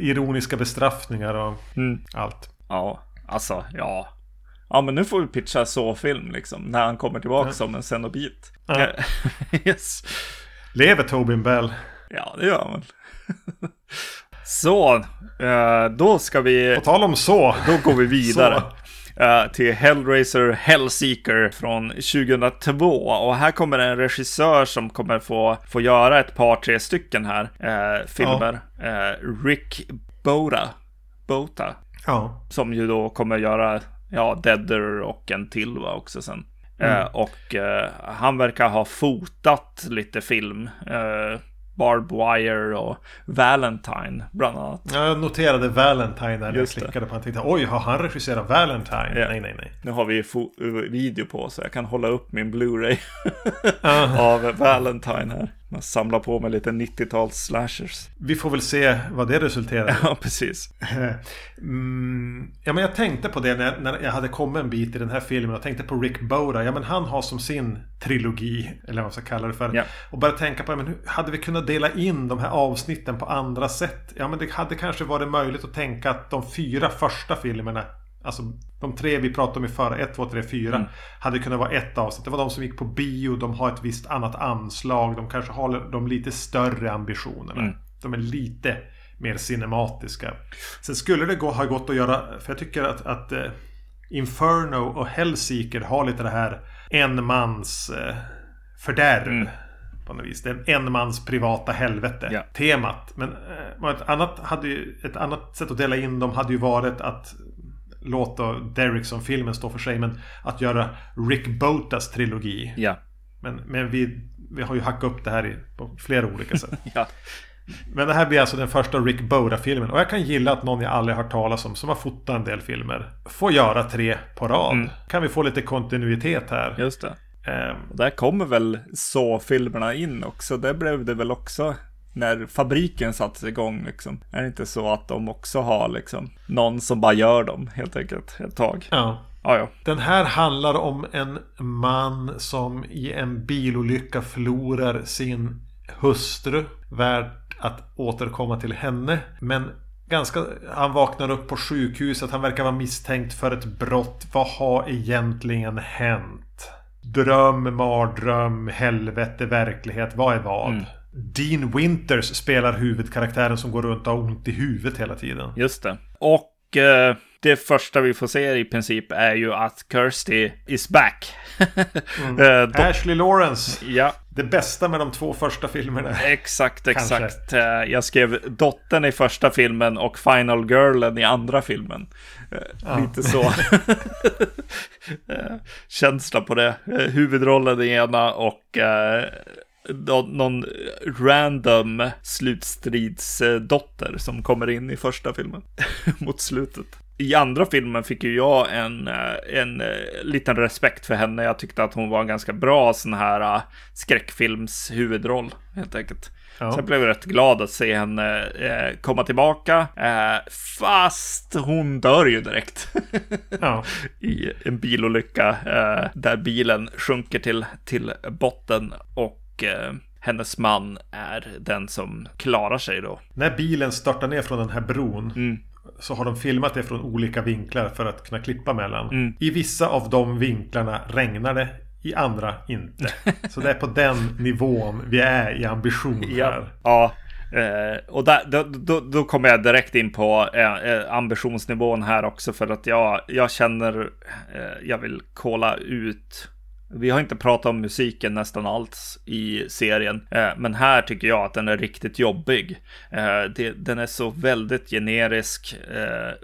ironiska bestraffningar och Mm. allt. Ja, alltså ja. Ja, men nu får vi pitcha så-film liksom. När han kommer tillbaka som en Cenobit. Ja. yes. Lever Tobin Bell? Ja, det gör man. så, eh, då ska vi... På tal om så. Då går vi vidare. Eh, till Hellraiser Hellseeker från 2002. Och här kommer en regissör som kommer få, få göra ett par, tre stycken här eh, filmer. Eh, Rick Bota. Bota. Ja. Som ju då kommer göra, ja, Deader och en till va, också sen. Eh, och han verkar ha fotat lite film. Barb Wire och Valentine bland annat. Jag noterade Valentine när jag klickade på. Jag tänkte oj, har han regisserat Valentine? Ja. Nej, nej, nej. Nu har vi eh, video på så jag kan hålla upp min Blu-ray av Valentine här. Man samlar på med lite 90-tals slashers. Vi får väl se vad det resulterar i. Ja, precis. Mm, ja, men jag tänkte på det när, när jag hade kommit en bit i den här filmen. Jag tänkte på Rick Boda. Ja, men han har som sin trilogi, eller vad man ska kalla det för. Ja. Och bara tänka på, ja, men hur, hade vi kunnat dela in de här avsnitten på andra sätt? Ja, men det hade kanske varit möjligt att tänka att de fyra första filmerna Alltså de tre vi pratade om i förra, 1, 2, 3, 4 Hade kunnat vara ett avsnitt. Det var de som gick på bio, de har ett visst annat anslag. De kanske har de lite större ambitionerna. Mm. De är lite mer cinematiska. Sen skulle det gå, ha gått att göra, för jag tycker att, att eh, Inferno och Hellseeker har lite det här enmans eh, fördärv. Mm. På något vis. Det är en enmans privata helvete. Ja. Temat. Men eh, ett, annat hade ju, ett annat sätt att dela in dem hade ju varit att låta Derrickson-filmen stå för sig. Men att göra Rick Botas trilogi. Ja. Men, men vi, vi har ju hackat upp det här i, på flera olika sätt. Ja. Men det här blir alltså den första Rick Boda-filmen. Och jag kan gilla att någon jag aldrig hört talas om, som har fotat en del filmer, får göra tre på rad. Mm. Kan vi få lite kontinuitet här? Just det. Och där kommer väl så-filmerna in också. Det blev det väl också när fabriken sattes igång liksom. Är det inte så att de också har liksom någon som bara gör dem helt enkelt ett tag? ja. Ja, ja. Den här handlar om en man som i en bilolycka förlorar sin hustru. Värd att återkomma till henne. Men ganska, han vaknar upp på sjukhuset. Han verkar vara misstänkt för ett brott. Vad har egentligen hänt? Dröm, mardröm, helvete, verklighet. Vad är vad? Dean Winters spelar huvudkaraktären som går runt och har ont i huvudet hela tiden. Just det. Och eh, det första vi får se i princip är ju att Kirsty is back. Eh, då- Ashley Lawrence. ja, Det bästa med de två första filmerna. exakt, Kanske. exakt. Eh, jag skrev dottern i första filmen och Final Girlen i andra filmen. Eh, Lite så. Eh, Känsla på det. Eh, Huvudrollen i ena och eh, någon random slutstridsdotter som kommer in i första filmen mot slutet. I andra filmen fick ju jag en, eh, en eh, liten respekt för henne. Jag tyckte att hon var en ganska bra sån här eh, skräckfilms huvudroll helt enkelt. Ja. Jag blev rätt glad att se henne eh, komma tillbaka. Eh, fast hon dör ju direkt. Ja. i en bilolycka eh, där bilen sjunker till, till botten och eh, hennes man är den som klarar sig då. När bilen störtar ner från den här bron. Mm. så har de filmat det från olika vinklar för att kunna klippa mellan. Mm. I vissa av de vinklarna regnar det. I andra inte. Så det är på den nivån vi är i ambition här. Ja, Eh, och där, då, då, då kommer jag direkt in på eh, eh, ambitionsnivån här också för att jag, jag känner eh, jag vill kolla ut vi har inte pratat om musiken nästan alls i serien, eh, men här tycker jag att den är riktigt jobbig. Eh, den är så väldigt generisk,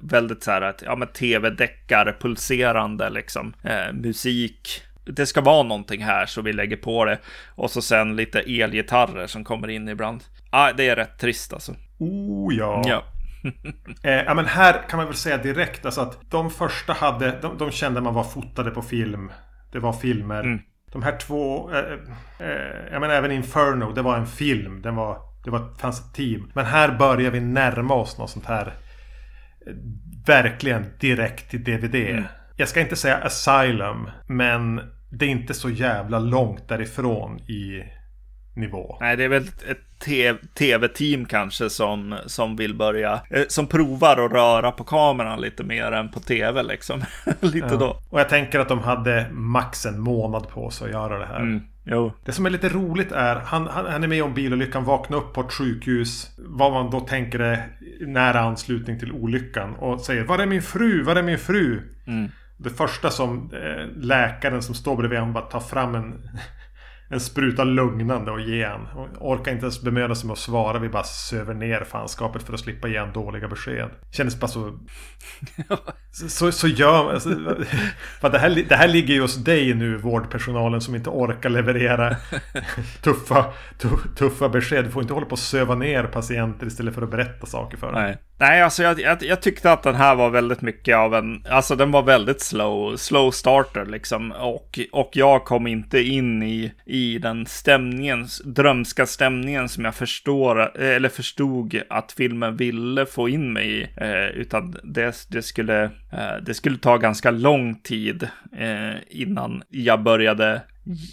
väldigt så här att, ja men tv-deckar, pulserande liksom, musik det ska vara någonting här så vi lägger på det. Och så sen lite elgitarrer som kommer in ibland. Ah, det är rätt trist alltså. Oh ja. Ja. eh, ja men här kan man väl säga direkt alltså att de första hade, de, de kände man var fotade på film. Det var filmer. Mm. De här två, eh, eh, jag menar även Inferno, det var en film. Den var, det var, fanns ett team. Men här börjar vi närma oss något sånt här. Eh, verkligen direkt till DVD. Mm. Jag ska inte säga Asylum, men det är inte så jävla långt därifrån i nivå. Nej, det är väl ett tv-team kanske som, som vill börja, eh, som provar att röra på kameran lite mer än på tv liksom. lite ja. då. Och jag tänker att de hade max en månad på sig att göra det här. Mm. Jo. Det som är lite roligt är, han, han, han är med om bilolyckan, vaknar upp på ett sjukhus. Vad man då tänker är nära anslutning till olyckan. Och säger Var är min fru? Var är min fru? Mm. Det första som eh, läkaren som står bredvid honom bara tar fram en en spruta lugnande och ge han. Orkar inte ens bemöda sig med att svara. Vi bara söver ner fanskapet för att slippa ge han dåliga besked. Kändes bara så... så, så gör alltså, för det, här, det här ligger ju hos dig nu, vårdpersonalen som inte orkar leverera tuffa, tuffa besked. Du får inte hålla på att söva ner patienter istället för att berätta saker för dem. Nej. Nej, alltså jag, jag, jag, tyckte att den här var väldigt mycket av en, alltså den var väldigt slow, slow starter liksom. Och, och jag kom inte in i, i den stämningen, drömska stämningen som jag förstår, eller förstod att filmen ville få in mig i. Eh, utan det, det, skulle, eh, det skulle ta ganska lång tid eh, innan jag började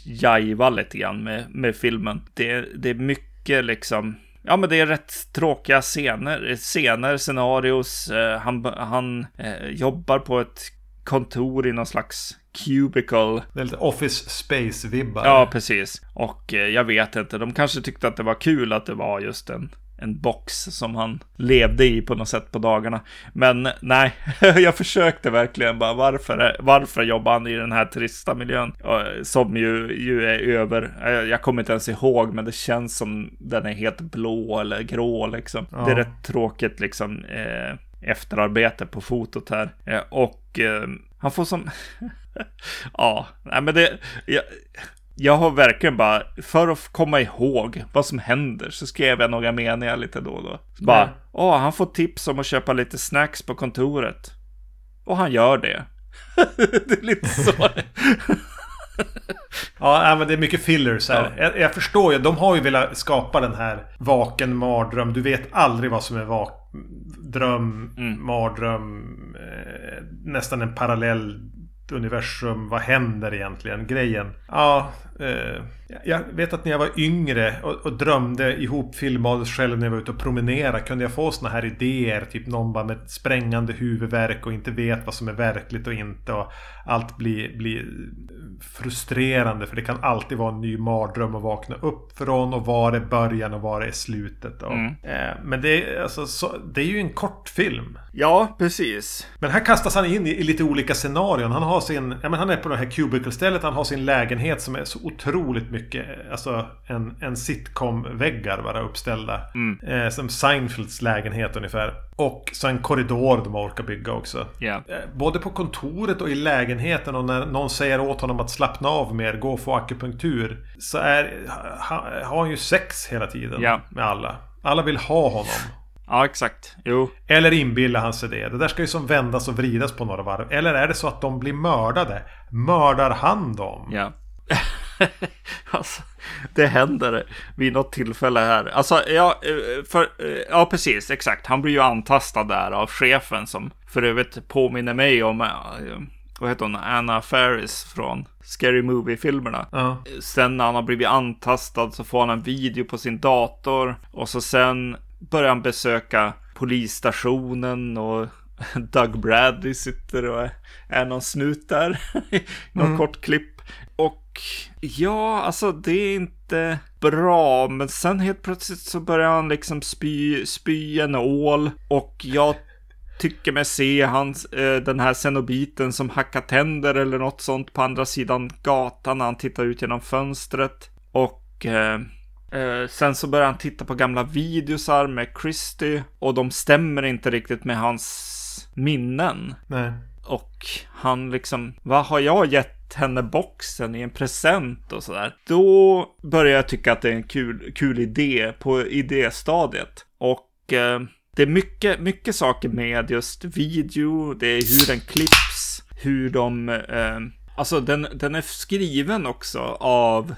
jajva lite grann med, med filmen. Det, det är mycket liksom Ja, men det är rätt tråkiga scener, scener, scenarios. Eh, han, han eh, jobbar på ett kontor i någon slags cubicle. Det är lite office space-vibbar. Ja, precis. Och eh, jag vet inte, de kanske tyckte att det var kul att det var just en en box som han levde i på något sätt på dagarna. Men nej, jag försökte verkligen bara varför, varför jobbar han i den här trista miljön? Som ju, ju är över, jag kommer inte ens ihåg, men det känns som den är helt blå eller grå liksom. Ja. Det är rätt tråkigt liksom eh, efterarbete på fotot här. Eh, och eh, han får som... ja, nej men det... Jag, jag har verkligen bara, för att komma ihåg vad som händer, så skrev jag några meningar lite då och då. Så bara, åh, han får tips om att köpa lite snacks på kontoret. Och han gör det. det är lite så. ja, men det är mycket fillers här. Ja. Jag, jag, förstår ju, de har ju velat skapa den här vaken mardröm. Du vet aldrig vad som är vak dröm, mm. mardröm, eh, nästan en parallell universum. Vad händer egentligen? Grejen. Ja, eh, jag vet att när jag var yngre och, och drömde ihop filmades själv när jag var ute och promenerade. Kunde jag få såna här idéer. Typ någon bara med sprängande huvudvärk och inte vet vad som är verkligt och inte. Och allt blir, blir frustrerande. För det kan alltid vara en ny mardröm att vakna upp från. Och var är början och var är slutet. Och, mm. eh, men det är, alltså, så, det är ju en kortfilm. Ja, precis. Men här kastas han in i, i lite olika scenarion. Han har sin, ja men han är på det här cubicle-stället. Han har sin lägenhet som är så otroligt mycket, alltså en, en sitcom-väggar bara uppställda. Mm. Eh, som Seinfelds lägenhet ungefär. Och så en korridor de orkar bygga också. Yeah. Både på kontoret och i lägenheten och när någon säger åt honom att slappna av mer, gå och få akupunktur. Så är, ha, har han ju sex hela tiden yeah. med alla. Alla vill ha honom. Ja, exakt. Jo. Eller inbillar han sig det? Det där ska ju som vändas och vridas på några varv. Eller är det så att de blir mördade? Mördar han dem? Ja. alltså, det händer vid något tillfälle här. Alltså, ja, för, ja, precis, exakt. Han blir ju antastad där av chefen som för övrigt påminner mig om, äh, vad heter hon, Anna Faris från Scary Movie-filmerna. Ja. Sen när han har blivit antastad så får han en video på sin dator och så sen börjar han besöka polisstationen och Doug Bradley sitter och är någon snut där. någon mm. kort klipp. Ja, alltså det är inte bra. Men sen helt plötsligt så börjar han liksom spy, spy en ål. Och jag tycker mig se hans, eh, den här cenobiten som hackar tänder eller något sånt på andra sidan gatan när han tittar ut genom fönstret. Och eh, eh, sen så börjar han titta på gamla videosar med Christy och de stämmer inte riktigt med hans minnen. Nej. Och han liksom, vad har jag gett henne boxen i en present och sådär. Då börjar jag tycka att det är en kul, kul idé på idéstadiet. Och eh, det är mycket, mycket saker med just video, det är hur den klipps, hur de... Eh, alltså den, den är skriven också av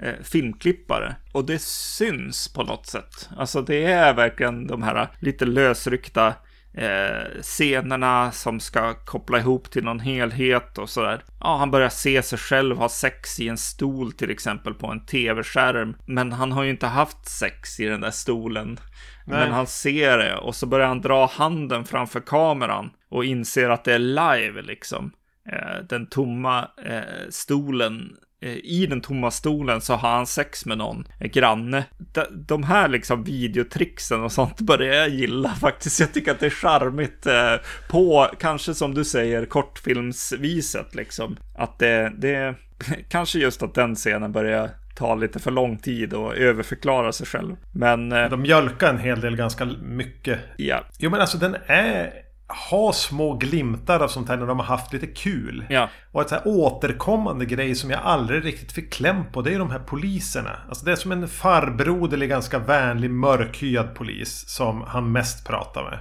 eh, filmklippare. Och det syns på något sätt. Alltså det är verkligen de här lite lösryckta eh, scenerna som ska koppla ihop till någon helhet och sådär. Ja, han börjar se sig själv ha sex i en stol till exempel på en tv-skärm. Men han har ju inte haft sex i den där stolen. Nej. Men han ser det och så börjar han dra handen framför kameran och inser att det är live liksom. Eh, den tomma eh, stolen i den tomma stolen så har han sex med någon granne. De, de här liksom videotricksen och sånt börjar jag gilla faktiskt. Jag tycker att det är charmigt eh, på, kanske som du säger, kortfilmsviset liksom. Att det, det, kanske just att den scenen börjar ta lite för lång tid och överförklara sig själv. Men... Eh, de mjölkar en hel del ganska mycket. Ja. Jo men alltså den är ha små glimtar av sånt här när de har haft lite kul. Ja. Och ett så här återkommande grej som jag aldrig riktigt fick kläm på. Det är de här poliserna. Alltså det är som en farbroderlig, ganska vänlig, mörkhyad polis. Som han mest pratar med.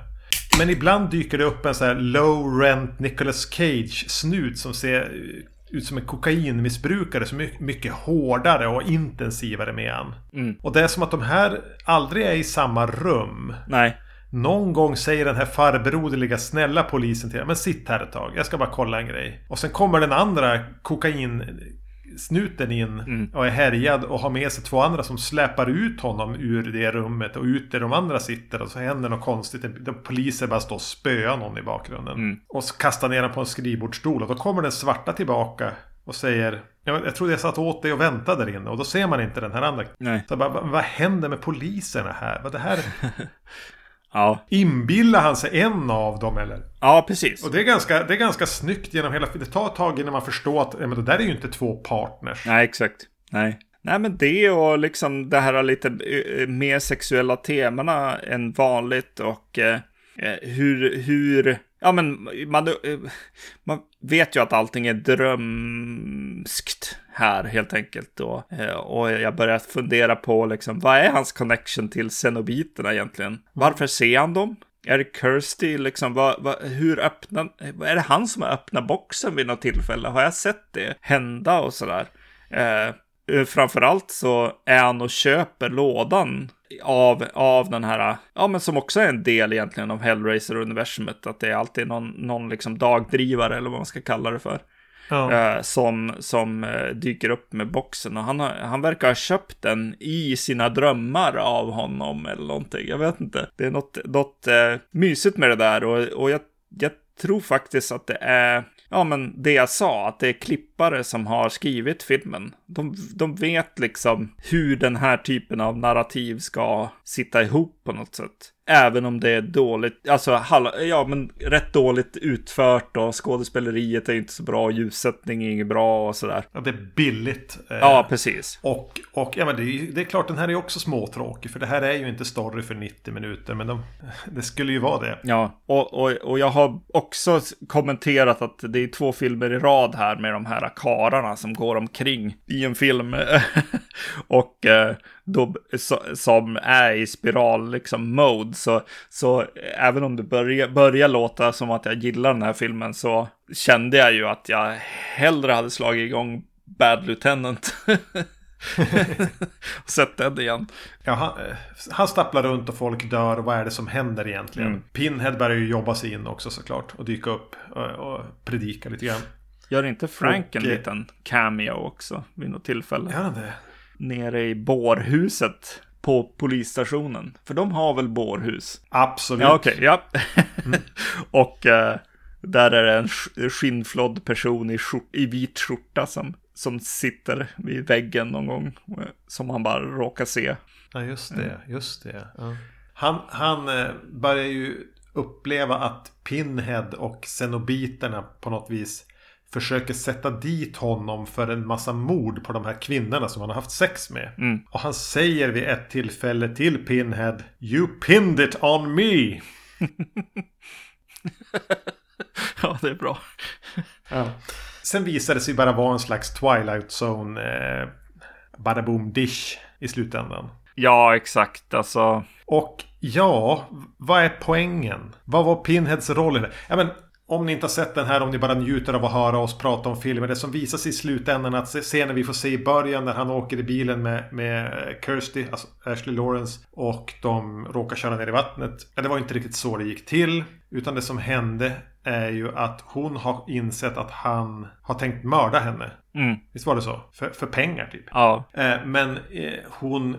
Men ibland dyker det upp en så här low rent Nicolas Cage snut som ser ut som en kokainmissbrukare som är mycket hårdare och intensivare med han. Mm. Och det är som att de här aldrig är i samma rum. Nej. Någon gång säger den här farbroderliga snälla polisen till Men sitt här ett tag, jag ska bara kolla en grej. Och sen kommer den andra kokainsnuten in mm. och är härjad och har med sig två andra som släpar ut honom ur det rummet och ut där de andra sitter och så händer något konstigt. Poliser bara står och spöar någon i bakgrunden. Mm. Och kastar ner honom på en skrivbordsstol och då kommer den svarta tillbaka och säger jag, jag trodde jag satt åt dig och väntade där inne och då ser man inte den här andra. Nej. Så bara, vad, händer med poliserna här? Vad det här Ja. Inbillar han sig en av dem eller? Ja, precis. Och det är ganska, det är ganska snyggt genom hela... Det tar ett tag innan man förstår att men det där är ju inte två partners. Nej, exakt. Nej. Nej, men det och liksom det här lite eh, mer sexuella temana än vanligt och eh, eh hur, hur ja men man, eh, man vet ju att allting är drömskt här helt enkelt. då. Eh, och jag börjar fundera på liksom, vad är hans connection till xenobiterna egentligen? Varför ser han dem? Är det Kirsty, liksom, vad, vad, hur öppnar, är det han som har öppnat boxen vid något tillfälle? Har jag sett det hända och sådär? Eh, eh, framförallt så är han och köper lådan av, av den här, ja men som också är en del egentligen av Hellraiser-universumet, att det är alltid någon, någon liksom dagdrivare eller vad man ska kalla det för. Ja. Eh, som, som eh, dyker upp med boxen och han, har, han verkar ha köpt den i sina drömmar av honom eller någonting. Jag vet inte. Det är något, något uh, mysigt med det där och, och jag, jag tror faktiskt att det är ja, men det jag sa, att det är klipp klippare som har skrivit filmen. De, de vet liksom hur den här typen av narrativ ska sitta ihop på något sätt. Även om det är dåligt, alltså ja men rätt dåligt utfört och skådespeleriet är inte så bra, ljussättning är inget bra och sådär. Ja, det är billigt. Eh, ja, precis. Och, och ja, men det, är, det är klart den här är också småtråkig, för det här är ju inte story för 90 minuter, men de, det skulle ju vara det. Ja, och, och, och jag har också kommenterat att det är två filmer i rad här med de här kararna som går omkring i en film. och eh, då, som är i spiral liksom mode. Så, så även om det börjar, börjar låta som att jag gillar den här filmen så kände jag ju att jag hellre hade slagit igång Bad Lieutenant. och sett den igen. Ja, han, han stapplar runt och folk dör. Vad är det som händer egentligen? Mm. Pinhead börjar ju jobba sig in också såklart. Och dyka upp och, och predika lite grann. Gör inte Frank och, en liten cameo också vid något tillfälle? Gör han det? nere i bårhuset på polisstationen? För de har väl bårhus? Absolut. Ja, okej, okay, ja. Mm. och eh, där är det en skinnflådd person i, skjort, i vit skjorta som, som sitter vid väggen någon gång. Eh, som han bara råkar se. Ja, just det. Just det. Ja. Han, han eh, börjar ju uppleva att Pinhead och Cenobiterna på något vis försöker sätta dit honom för en massa mord på de här kvinnorna som han har haft sex med. Mm. Och han säger vid ett tillfälle till Pinhead You pinned it on me! ja, det är bra. ja. Sen visade det sig bara vara en slags Twilight Zone eh, Badaboom Dish i slutändan. Ja, exakt. Alltså. Och ja, vad är poängen? Vad var Pinheads roll i det? Ja, men, om ni inte har sett den här, om ni bara njuter av att höra oss prata om filmen. Det som visas i slutändan, att scenen vi får se i början när han åker i bilen med, med Kirsty, alltså Ashley Lawrence. Och de råkar köra ner i vattnet. Ja, det var inte riktigt så det gick till. Utan det som hände är ju att hon har insett att han har tänkt mörda henne. Mm. Visst var det så? För, för pengar typ. Ja. Eh, men eh, hon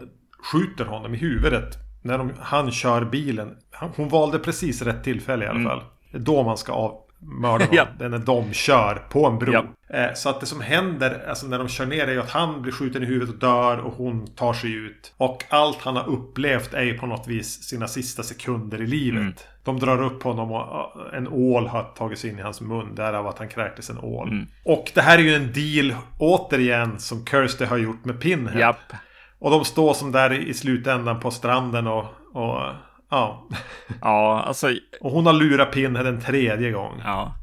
skjuter honom i huvudet när de, han kör bilen. Hon valde precis rätt tillfälle i alla mm. fall. Är då man ska av, mörda honom. ja. När de kör på en bro. Ja. Eh, så att det som händer alltså när de kör ner är ju att han blir skjuten i huvudet och dör och hon tar sig ut. Och allt han har upplevt är ju på något vis sina sista sekunder i livet. Mm. De drar upp honom och en ål har tagit sig in i hans mun. Därav att han kräktes en ål. Mm. Och det här är ju en deal återigen som Kirsty har gjort med Pinhead. Japp. Och de står som där i slutändan på stranden och... och ja. Ja, alltså... Och hon har lurat Pinhead en tredje gång. Ja.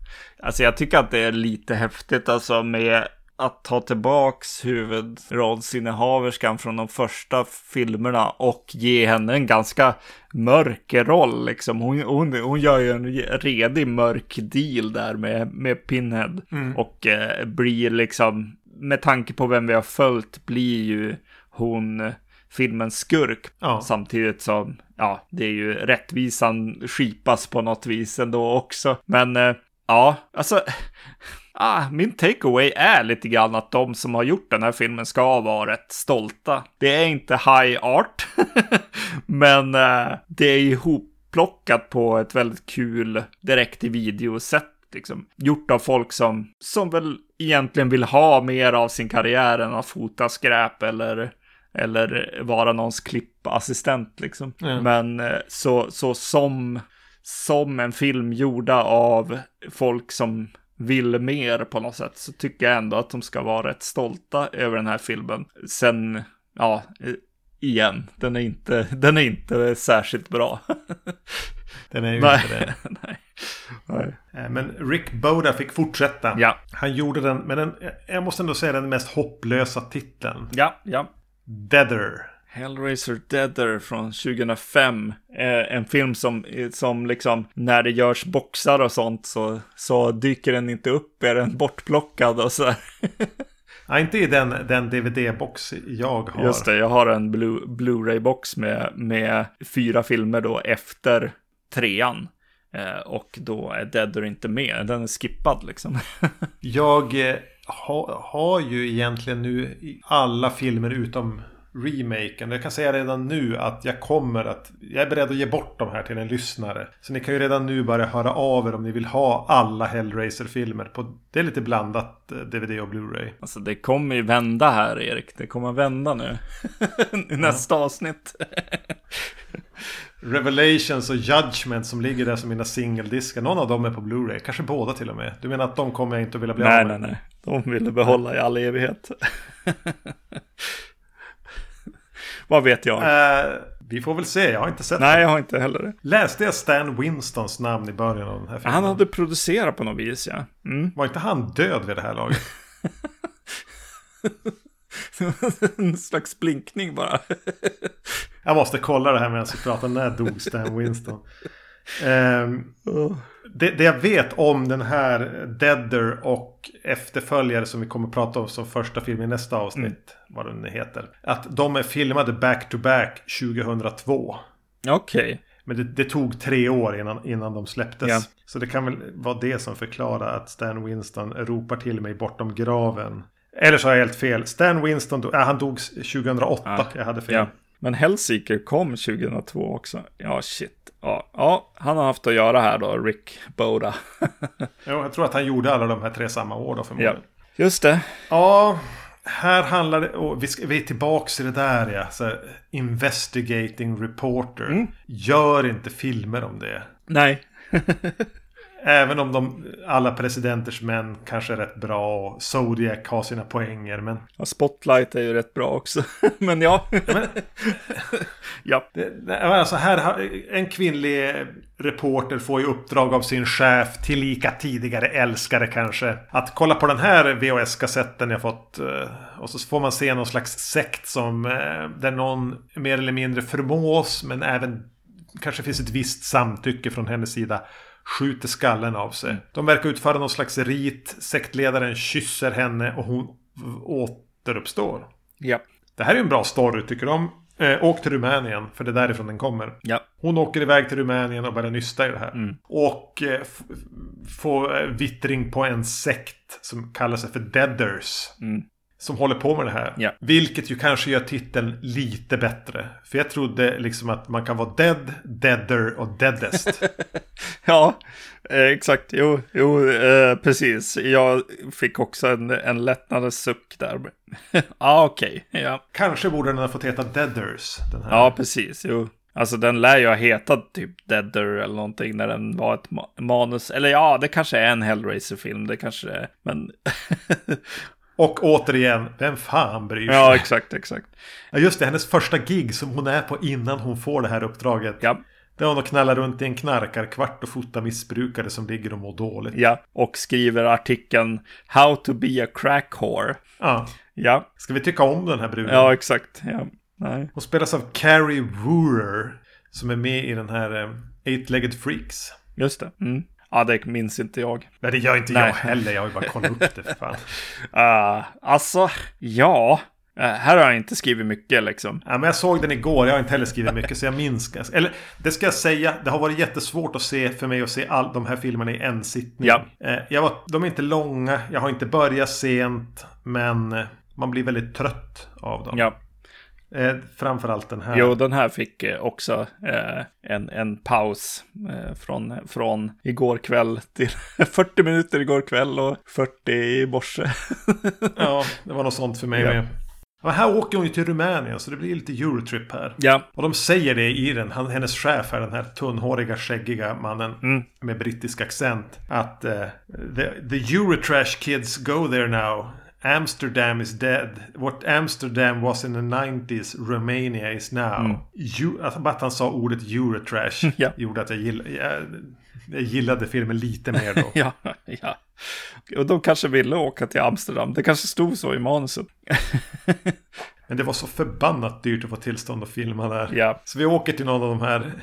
Alltså jag tycker att det är lite häftigt alltså med att ta tillbaks huvudrollsinnehaverskan från de första filmerna och ge henne en ganska mörk roll. Liksom. Hon, hon, hon gör ju en redig mörk deal där med, med Pinhead. Mm. Och eh, blir liksom, med tanke på vem vi har följt, blir ju hon filmens skurk. Ja. Samtidigt som, ja, det är ju rättvisan skipas på något vis ändå också. Men eh, ja, alltså, ah, min takeaway är lite grann att de som har gjort den här filmen ska vara rätt stolta. Det är inte high art, men eh, det är ihopplockat på ett väldigt kul direkt i videosätt. Liksom. Gjort av folk som, som väl egentligen vill ha mer av sin karriär än att fota skräp eller eller vara någons klippassistent liksom. Mm. Men eh, så, så som, som en film gjorda av folk som vill mer på något sätt så tycker jag ändå att de ska vara rätt stolta över den här filmen. Sen, ja, eh, igen, den är inte, den är inte särskilt bra. den är ju nej, inte det. nej. nej. Eh, men Rick Boda fick fortsätta. Ja. Han gjorde den, men den, jag måste ändå säga den mest hopplösa titeln. Ja, ja. Deader. Hellraiser Deader från 2005. Eh, en film som, som liksom, när det görs boxar och sånt så, så dyker den inte upp, är den bortplockad och så. ja, inte i den, den DVD-box jag har. Just det, jag har en Blu-ray-box med, med fyra filmer då efter trean. Eh, och då är Deader inte med, den är skippad liksom. jag ha, har ju egentligen nu alla filmer utom remaken. Jag kan säga redan nu att jag kommer att... Jag är beredd att ge bort de här till en lyssnare. Så ni kan ju redan nu börja höra av er om ni vill ha alla Hellraiser-filmer. På, det är lite blandat DVD eh, och Blu-ray. Alltså det kommer ju vända här Erik. Det kommer vända nu. I nästa ja. avsnitt. Revelations och Judgment som ligger där som mina singeldiskar. Någon av dem är på Blu-ray. Kanske båda till och med. Du menar att de kommer jag inte att vilja bli nej, av med? Nej, nej, De vill du behålla i all evighet. Vad vet jag? Uh, vi får väl se. Jag har inte sett Nej, det. jag har inte heller det. Läste jag Stan Winstons namn i början av den här filmen? Han hade producerat på något vis, ja. Mm. Var inte han död vid det här laget? en slags blinkning bara. jag måste kolla det här medan vi pratar. När dog Stan Winston? Um, det, det, jag vet om den här Deader och efterföljare som vi kommer att prata om som första film i nästa avsnitt. Mm. Vad den heter. Att de är filmade back to back 2002. Okej. Okay. Men det, det, tog tre år innan, innan de släpptes. Ja. Så det kan väl vara det som förklarar att Stan Winston ropar till mig bortom graven. Eller så har jag helt fel. Stan Winston, äh, han dog 2008. Ja. Jag hade fel. Ja. Men Hellseeker kom 2002 också. Ja, shit. Ja, ja, han har haft att göra här då, Rick Boda. jo, jag tror att han gjorde alla de här tre samma år då förmodligen. Ja, just det. Ja, här handlar det, och vi, ska, vi är tillbaka i det där ja. Så investigating reporter. Mm. Gör inte filmer om det. Nej. Även om de, alla presidenters män kanske är rätt bra och Zodiac har sina poänger. Men... Ja, Spotlight är ju rätt bra också. men ja. men... ja. Det, alltså här, en kvinnlig reporter får ju uppdrag av sin chef, tillika tidigare älskare kanske. Att kolla på den här VHS-kassetten jag fått. Eh, och så får man se någon slags sekt som eh, där någon mer eller mindre förmås men även kanske finns ett visst samtycke från hennes sida skjuter skallen av sig. Mm. De verkar utföra någon slags rit. Sektledaren kysser henne och hon återuppstår. Ja. Det här är en bra story tycker de. Eh, åk till Rumänien, för det är därifrån den kommer. Ja. Hon åker iväg till Rumänien och börjar nysta i det här. Mm. Och eh, får eh, vittring på en sekt som kallar sig för Deaders. Mm som håller på med det här. Ja. Vilket ju kanske gör titeln lite bättre. För jag trodde liksom att man kan vara dead, deader och deadest. ja, eh, exakt. Jo, jo eh, precis. Jag fick också en, en lättnadens suck där. Ja, ah, okej. Okay. Ja. Kanske borde den ha fått heta Deaders. Den här. Ja, precis. Jo. Alltså den lär ju ha hetat typ Deader eller någonting när den var ett ma manus. Eller ja, det kanske är en Hellraiser-film. Det kanske är. Men Och återigen, vem fan bryr sig? Ja, exakt, exakt. Ja, just det, hennes första gig som hon är på innan hon får det här uppdraget. Ja. Där hon knallar runt i en knarkarkvart och fotar missbrukare som ligger och mår dåligt. Ja, och skriver artikeln How to be a crack whore. Ja. Ja. Ska vi tycka om den här bruden? Ja, exakt. Ja. Nej. Hon spelas av Carrie Woorer. Som är med i den här eh, Eight-Legged Freaks. Just det. Mm. Ja, det minns inte jag. Nej, det gör inte Nej. jag heller. Jag har ju bara kollat upp det för fan. Uh, alltså, ja. Uh, här har jag inte skrivit mycket liksom. Ja, men jag såg den igår. Jag har inte heller skrivit mycket så jag minns. Eller det ska jag säga. Det har varit jättesvårt att se för mig att se all de här filmerna i en sittning. Ja. Uh, jag var, de är inte långa. Jag har inte börjat sent. Men man blir väldigt trött av dem. Ja. Eh, framförallt den här. Jo, den här fick eh, också eh, en, en paus eh, från, från igår kväll till 40 minuter igår kväll och 40 i morse. ja, det var något sånt för mig ja. med. Men här åker hon ju till Rumänien så det blir lite Eurotrip här. Ja. Och de säger det i den. Han, hennes chef är den här tunnhåriga skäggiga mannen mm. med brittisk accent. Att uh, the, the Eurotrash kids go there now. Amsterdam is dead. What Amsterdam was in the 90s, Romania is now. Mm. You, alltså, att han sa ordet Eurotrash ja. gjorde att jag, gill, jag, jag, gillade filmen lite mer då. ja, ja. Och de kanske ville åka till Amsterdam. Det kanske stod så i manuset. Men det var så förbannat dyrt att få tillstånd att filma där. Ja. Så vi åker till någon av de här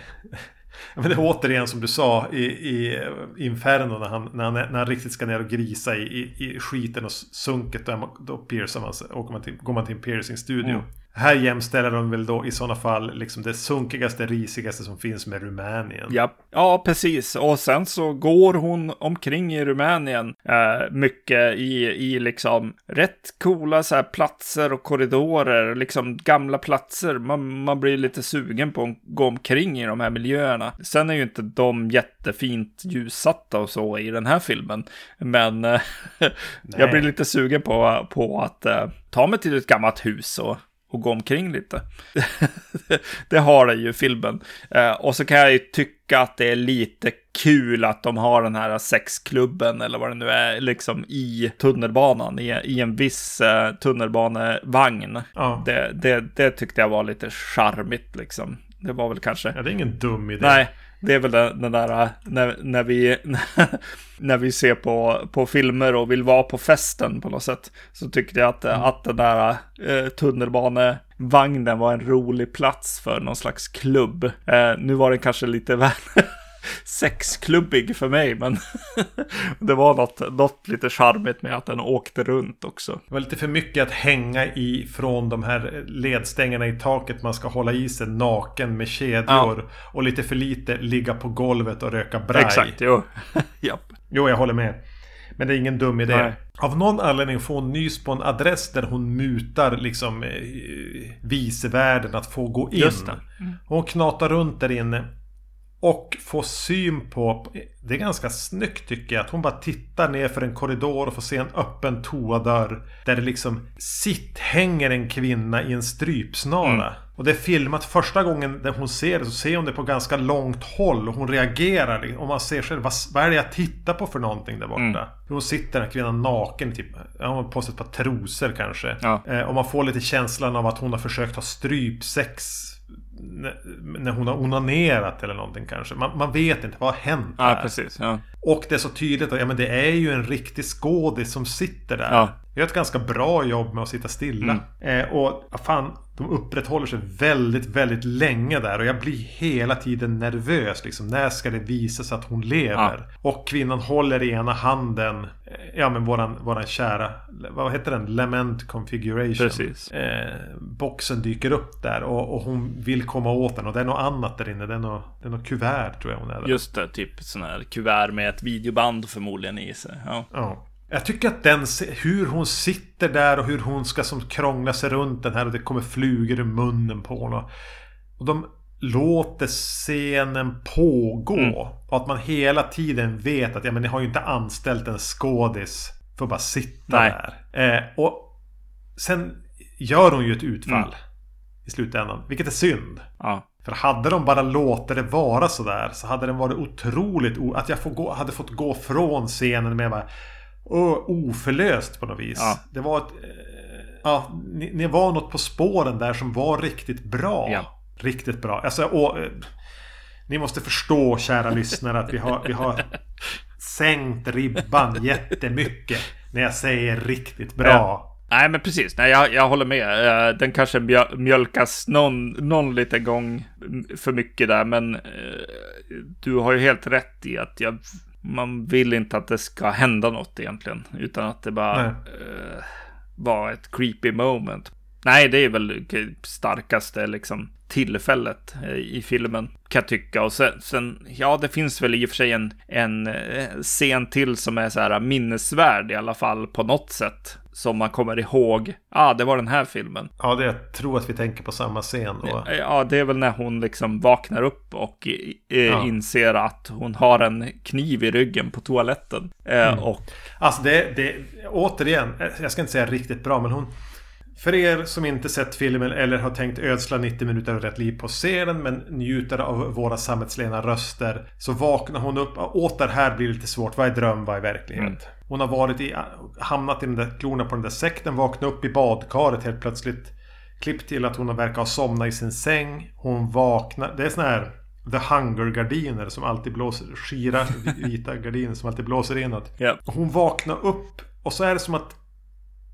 men det är återigen som du sa i, i Inferno när han, när, han, när han riktigt ska ner och grisa i, i, i skiten och sunket. Då, då piercar man, åker man till, går man till en piercing-studio. Mm. Här jämställer de väl då i sådana fall liksom det sunkigaste, risigaste som finns med Rumänien. Ja, ja precis. Och sen så går hon omkring i Rumänien eh, mycket i, i liksom rätt coola så här platser och korridorer, liksom gamla platser. Man, man blir lite sugen på att gå omkring i de här miljöerna. Sen är ju inte de jättefint ljussatta och så i den här filmen. Men eh, jag blir lite sugen på, på att eh, ta mig till ett gammalt hus och och gå omkring lite. det har det ju filmen. Eh, och så kan jag ju tycka att det är lite kul att de har den här sexklubben eller vad det nu är, liksom i tunnelbanan, i, i en viss eh, tunnelbanevagn. Ja. Det, det, det tyckte jag var lite charmigt liksom. Det var väl kanske... Ja, det är ingen dum idé. Nej, det är väl den, den där äh, när, när, vi, när vi ser på, på filmer och vill vara på festen på något sätt. Så tyckte jag att, mm. att den där eh, tunnelbanevagnen var en rolig plats för någon slags klubb. Eh, nu var den kanske lite väl sexklubbig för mig, men det var något, något lite charmigt med att den åkte runt också. Det var lite för mycket att hänga i från de här ledstängerna i taket man ska hålla i sig naken med kedjor. Ja. Och lite för lite ligga på golvet och röka braj. Exakt, jo. Japp. Jo, jag håller med. Men det är ingen dum idé. Nej. Av någon anledning får hon nys på en adress där hon mutar liksom eh, vicevärden att få gå in. Hon knatar runt där inne. Och får syn på, det är ganska snyggt tycker jag, att hon bara tittar ner för en korridor och får se en öppen toadörr. Där det liksom sitt hänger en kvinna i en strypsnara. Mm. Och det är filmat första gången där hon ser det så ser hon det på ganska långt håll och hon reagerar. Och man ser själv, vad, vad är det jag tittar på för någonting där borta? Mm. Hon sitter den här kvinnan naken, typ, hon har på sig ett par trosor kanske. Ja. Eh, och man får lite känslan av att hon har försökt ha strypsex när- hon har onanerat eller någonting kanske. Man, man vet inte, vad har hänt Ja, här? precis. Ja. Och det är så tydligt att ja, men det är ju en riktig skådis som sitter där. Ja. Gör ett ganska bra jobb med att sitta stilla. Mm. Eh, och fan, de upprätthåller sig väldigt, väldigt länge där. Och jag blir hela tiden nervös. Liksom, när ska det visa sig att hon lever? Och kvinnan håller i ena handen. eh, Ja men våran, våran kära. Vad heter den? Lament configuration. Precis. Eh, boxen dyker upp där. Och, och hon vill komma åt den. Och det är något annat där inne. Det är något, det är något kuvert tror jag hon är där. Just det, typ sån här kuvert med ett videoband förmodligen i sig. Ja. Ja. Jag tycker att den, hur hon sitter där och hur hon ska som krångla sig runt den här och det kommer flugor i munnen på henne. Och de låter scenen pågå. Mm. Och att man hela tiden vet att ja, men ni har ju inte anställt en skådis för att bara sitta Nej. där. Eh, och sen gör hon ju ett utfall Mm. i slutändan. Vilket är synd. ja. För hade de bara låtit det vara sådär så hade den varit otroligt... O- att jag får gå, hade fått gå från scenen med bara... oförlöst på något vis. Ja. Det var ett... eh, Ja, ni, ni var något på spåren där som var riktigt bra. Ja. Riktigt bra. Alltså, och, eh, ni måste förstå, kära lyssnare, att vi har, vi har sänkt ribban jättemycket. När jag säger riktigt bra. Ja. Nej, men precis. Nej, jag, jag håller med. Eh, Den kanske mjö- mjölkas någon, någon liten gång för mycket där, men du har ju helt rätt i att jag, man vill inte att det ska hända något egentligen, utan att det bara eh, var ett creepy moment. Nej, det är väl starkaste liksom tillfället eh, i filmen kan jag tycka. Och sen, sen ja, det finns väl i och för sig en, en eh, scen till som är så här minnesvärd i alla fall på något sätt. Som man kommer ihåg. Ja, ah, det var den här filmen. Ja, det, jag tror att vi tänker på samma scen då. Ja, det är väl när hon liksom vaknar upp och Ja. inser att hon har en kniv i ryggen på toaletten. Eh, Mm. Och Alltså det, det, återigen, jag ska inte säga riktigt bra men hon För er som inte sett filmen eller har tänkt ödsla 90 minuter av rätt liv på den men njuter av våra sammetslena röster Så vaknar hon upp, åter här blir det lite svårt, vad är dröm, vad är verklighet? Mm. Hon har varit i, hamnat i den där klorna på den där sekten, vaknat upp i badkaret helt plötsligt Klipp till att hon verkar ha somnat i sin säng Hon vaknar, det är sån här The Hunger-gardiner som alltid blåser, skira vita gardiner som alltid blåser ja, hon vaknar upp och så är det som att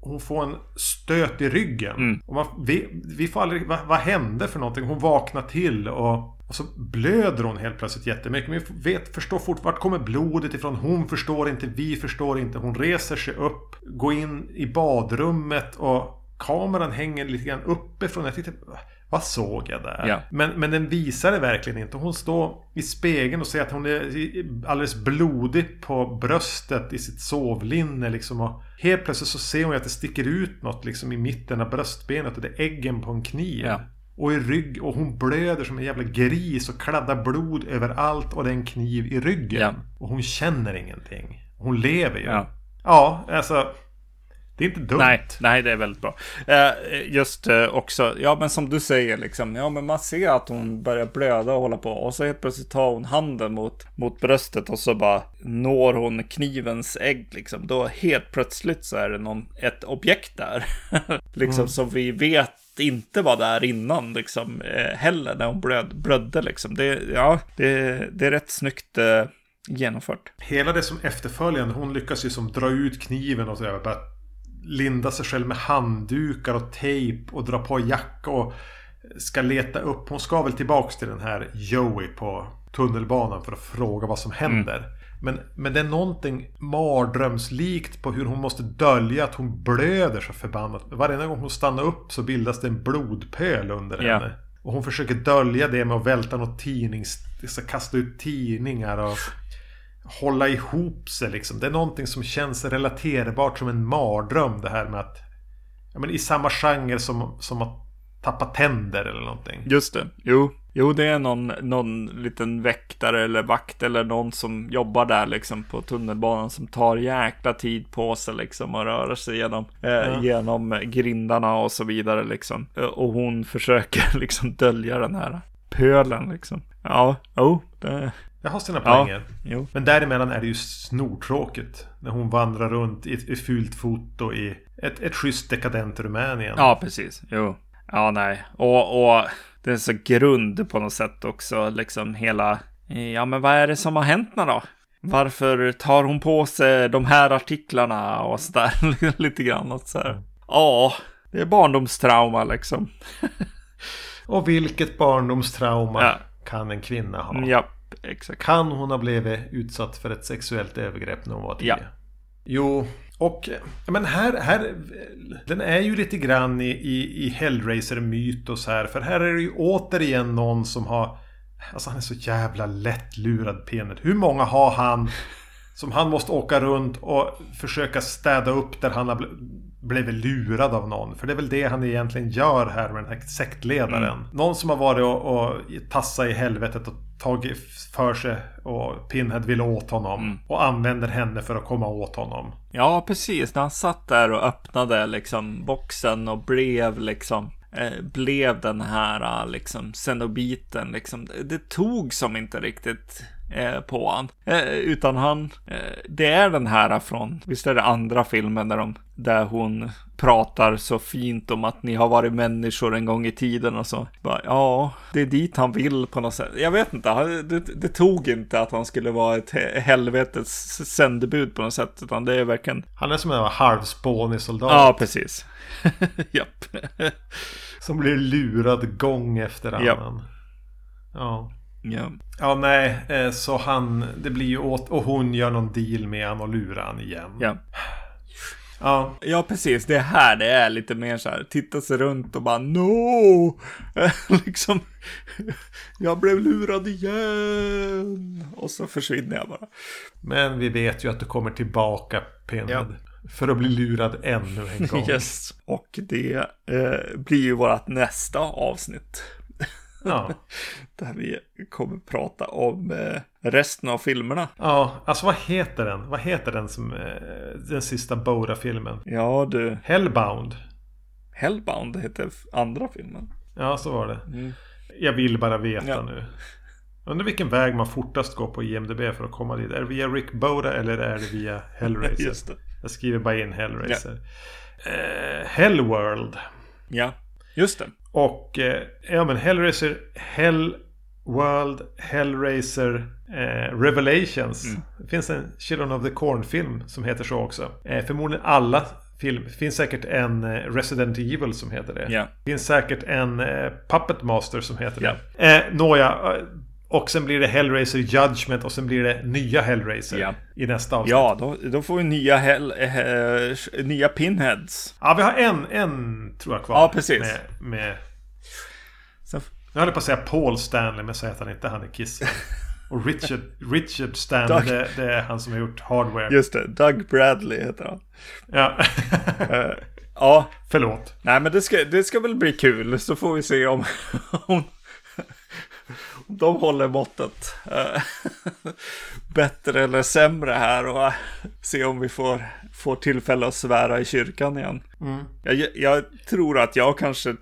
hon får en stöt i ryggen. Mm. Och man, vi, vi får aldrig... Vad, vad hände för någonting? Hon vaknar till och, och så blöder hon helt plötsligt jättemycket. Men vi vet, förstår fort vart kommer blodet ifrån? Hon förstår inte, vi förstår inte. Hon reser sig upp, går in i badrummet och kameran hänger lite grann uppifrån. Jag tyckte, vad såg jag där? Ja. Men, men den visar det verkligen inte. Hon står i spegeln och ser att hon är alldeles blodig på bröstet i sitt sovlinne liksom. Och helt plötsligt så ser hon att det sticker ut något liksom i mitten av bröstbenet och det är äggen på en kniv. Ja. Och i rygg och hon blöder som en jävla gris och kladdar blod överallt och det är en kniv i ryggen. Ja. Och hon känner ingenting. Hon lever ju. ja. Ja, alltså. Det är inte dumt. Nej, nej, det är väldigt bra. Eh, just eh, också, ja men som du säger liksom, ja men man ser att hon börjar blöda och hålla på och så helt plötsligt tar hon handen mot, mot bröstet och så bara når hon knivens ägg liksom. Då helt plötsligt så är det någon, ett objekt där. liksom som vi vet inte var där innan liksom eh, heller när hon blöd, blödde liksom. Det, ja, det, det är rätt snyggt eh, genomfört. Hela det som efterföljande, hon lyckas ju som dra ut kniven och. Bara linda sig själv med handdukar och tejp och dra på jacka och ska leta upp. Hon ska väl tillbaks till den här Joey på tunnelbanan för att fråga vad som händer. Men, men det är någonting mardrömslikt på hur hon måste dölja att hon blöder så förbannat. Varje gång hon stannar upp så bildas det en blodpöl under Ja. henne. Och hon försöker dölja det med att välta något tidnings... Kasta ut tidningar och... hålla ihop sig liksom. Det är någonting som känns relaterbart som en mardröm det här med att... Ja, men i samma genre som, som att tappa tänder eller någonting. Just det, jo. Jo, det är någon, någon liten väktare eller vakt eller någon som jobbar där liksom på tunnelbanan som tar jäkla tid på sig liksom och röra sig genom, eh, ja. genom grindarna och så vidare liksom. Och hon försöker liksom dölja den här pölen liksom. Ja, oh, det... Det har sina poänger. Ja, Men däremellan är det ju snortråkigt. När hon vandrar runt i ett, fult foto i ett, ett schysst dekadent Rumänien. Ja, precis. Jo. Ja, nej. Och, och det är så grund på något sätt också. Liksom hela... Ja, men vad är det som har hänt nu då? Varför tar hon på sig de här artiklarna och sådär? Lite grann och så här. Ja, det är barndomstrauma liksom. och vilket barndomstrauma ja. kan en kvinna ha? Ja, exakt. Kan hon ha blivit utsatt för ett sexuellt övergrepp när hon var tio? Ja. Jo, och men här, här, den är ju lite grann i, i, i Hellraiser-mytos här. För här är det ju återigen någon som har... Alltså han är så jävla lättlurad Penet. Hur många har han som han måste åka runt och försöka städa upp där han har blivit lurad av någon. För det är väl det han egentligen gör här med den här sektledaren. Mm. Någon som har varit och, och tassat i helvetet och tagit för sig och Pinhead vill åt honom. Mm. Och använder henne för att komma åt honom. Ja, precis. När han satt där och öppnade liksom boxen och blev liksom eh, blev den här liksom Cenobiten liksom. Det tog som inte riktigt eh, på han. Eh, utan han, eh, det är den här från, visst är det andra filmen där, de, där hon pratar så fint om att ni har varit människor en gång i tiden och så. Bara, ja, det är dit han vill på något sätt. Jag vet inte, det, det tog inte att han skulle vara ett helvetes sändebud på något sätt, utan det är verkligen... Han är som en halvspånig soldat. Ja, precis. Japp. som blir lurad gång efter annan. Japp. Ja. Ja. Ja, nej, eh, så han, det blir ju åt, och hon gör någon deal med han och lurar han igen. Ja. Ja. ja, precis. Det här det är lite mer så här, titta sig runt och bara no! liksom, jag blev lurad igen! Och så försvinner jag bara. Men vi vet ju att du kommer tillbaka, Pinhead. Ja. För att bli lurad ännu en gång. Yes, och det eh, blir ju vårt nästa avsnitt. Ja. Där vi kommer prata om eh, resten av filmerna. Ja, alltså vad heter den? Vad heter den som eh, den sista Boda-filmen? Ja, du. Hellbound. Hellbound heter andra filmen. Ja, så var det. Mm. Jag vill bara veta ja. nu. Undrar vilken väg man fortast går på IMDB för att komma dit. Är det via Rick Boda eller är det via Hellraiser? Just det. Jag skriver bara in Hellraiser. Ja. Eh, Hellworld. Ja, just det. Och eh, ja men Hellraiser, Hell World, Hellraiser, eh, Revelations. Mm. Det finns en Children of the Corn-film som heter så också. Eh, förmodligen alla film. Det finns säkert en eh, Resident Evil som heter det. Yeah. Det finns säkert en eh, Puppet Master som heter yeah. det. Eh, nåja, och sen blir det Hellraiser Judgment och sen blir det nya Hellraiser ja. i nästa avsnitt. Ja, då, då får vi nya, hell, äh, nya Pinheads. Ja, vi har en, en tror jag kvar. Ja, precis. Med, med... Sen... Jag höll på att säga Paul Stanley, men så heter han inte. Han är Kiss. Och Richard, Richard Stanley, det, det, är han som har gjort Hardware. Just det, Doug Bradley heter han. Ja. uh, ja. Förlåt. Nej, men det ska, det ska väl bli kul. Så får vi se om, om de håller måttet. Eh, bättre eller sämre här och se om vi får, får tillfälle att svära i kyrkan igen. Mm. Jag, jag, tror att jag kanske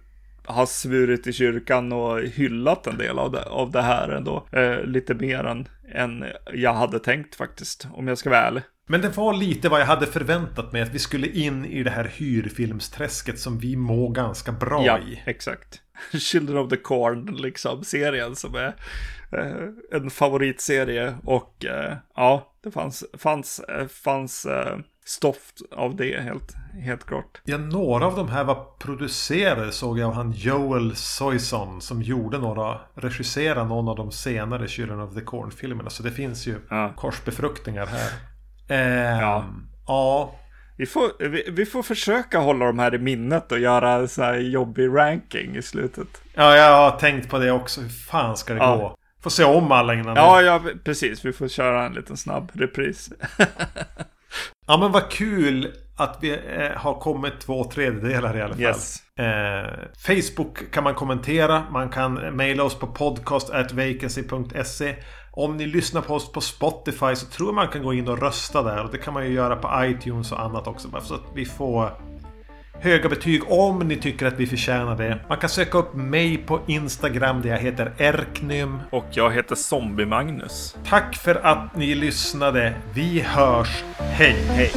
har svurit i kyrkan och hyllat en del av det, av det här ändå. Eh, lite mer än, än jag hade tänkt faktiskt, om jag ska vara ärlig. Men det var lite vad jag hade förväntat mig. Att vi skulle in i det här hyrfilmsträsket som vi mår ganska bra ja, i. exakt. Children of the Corn, liksom, serien som är eh, en favoritserie. Och eh, ja, det fanns, fanns, eh, fanns eh, stoff av det helt, helt klart. Ja, några av de här var producerade såg jag av han Joel Soyson som gjorde några, regisserade någon av de senare Children of the Corn-filmerna. Så det finns ju ja. korsbefruktningar här. Ja. ja. Vi får, vi, vi, får försöka hålla de här i minnet och göra en sån här jobbig ranking i slutet. Ja, jag har tänkt på det också. Hur fan ska det ja. gå? Får se om alla innan Ja, ja, precis. Vi får köra en liten snabb repris. Ja men vad kul att vi eh, har kommit två tredjedelar i alla fall. Yes. Eh, Facebook kan man kommentera. Man kan mejla oss på podcast.vacancy.se. Om ni lyssnar på oss på Spotify så tror jag man kan gå in och rösta där. Och det kan man ju göra på iTunes och annat också. Bara så att vi får höga betyg om ni tycker att vi förtjänar det. Man kan söka upp mig på Instagram där jag heter Erknym. Och jag heter Zombie-Magnus. Tack för att ni lyssnade. Vi hörs. Hej! Hej!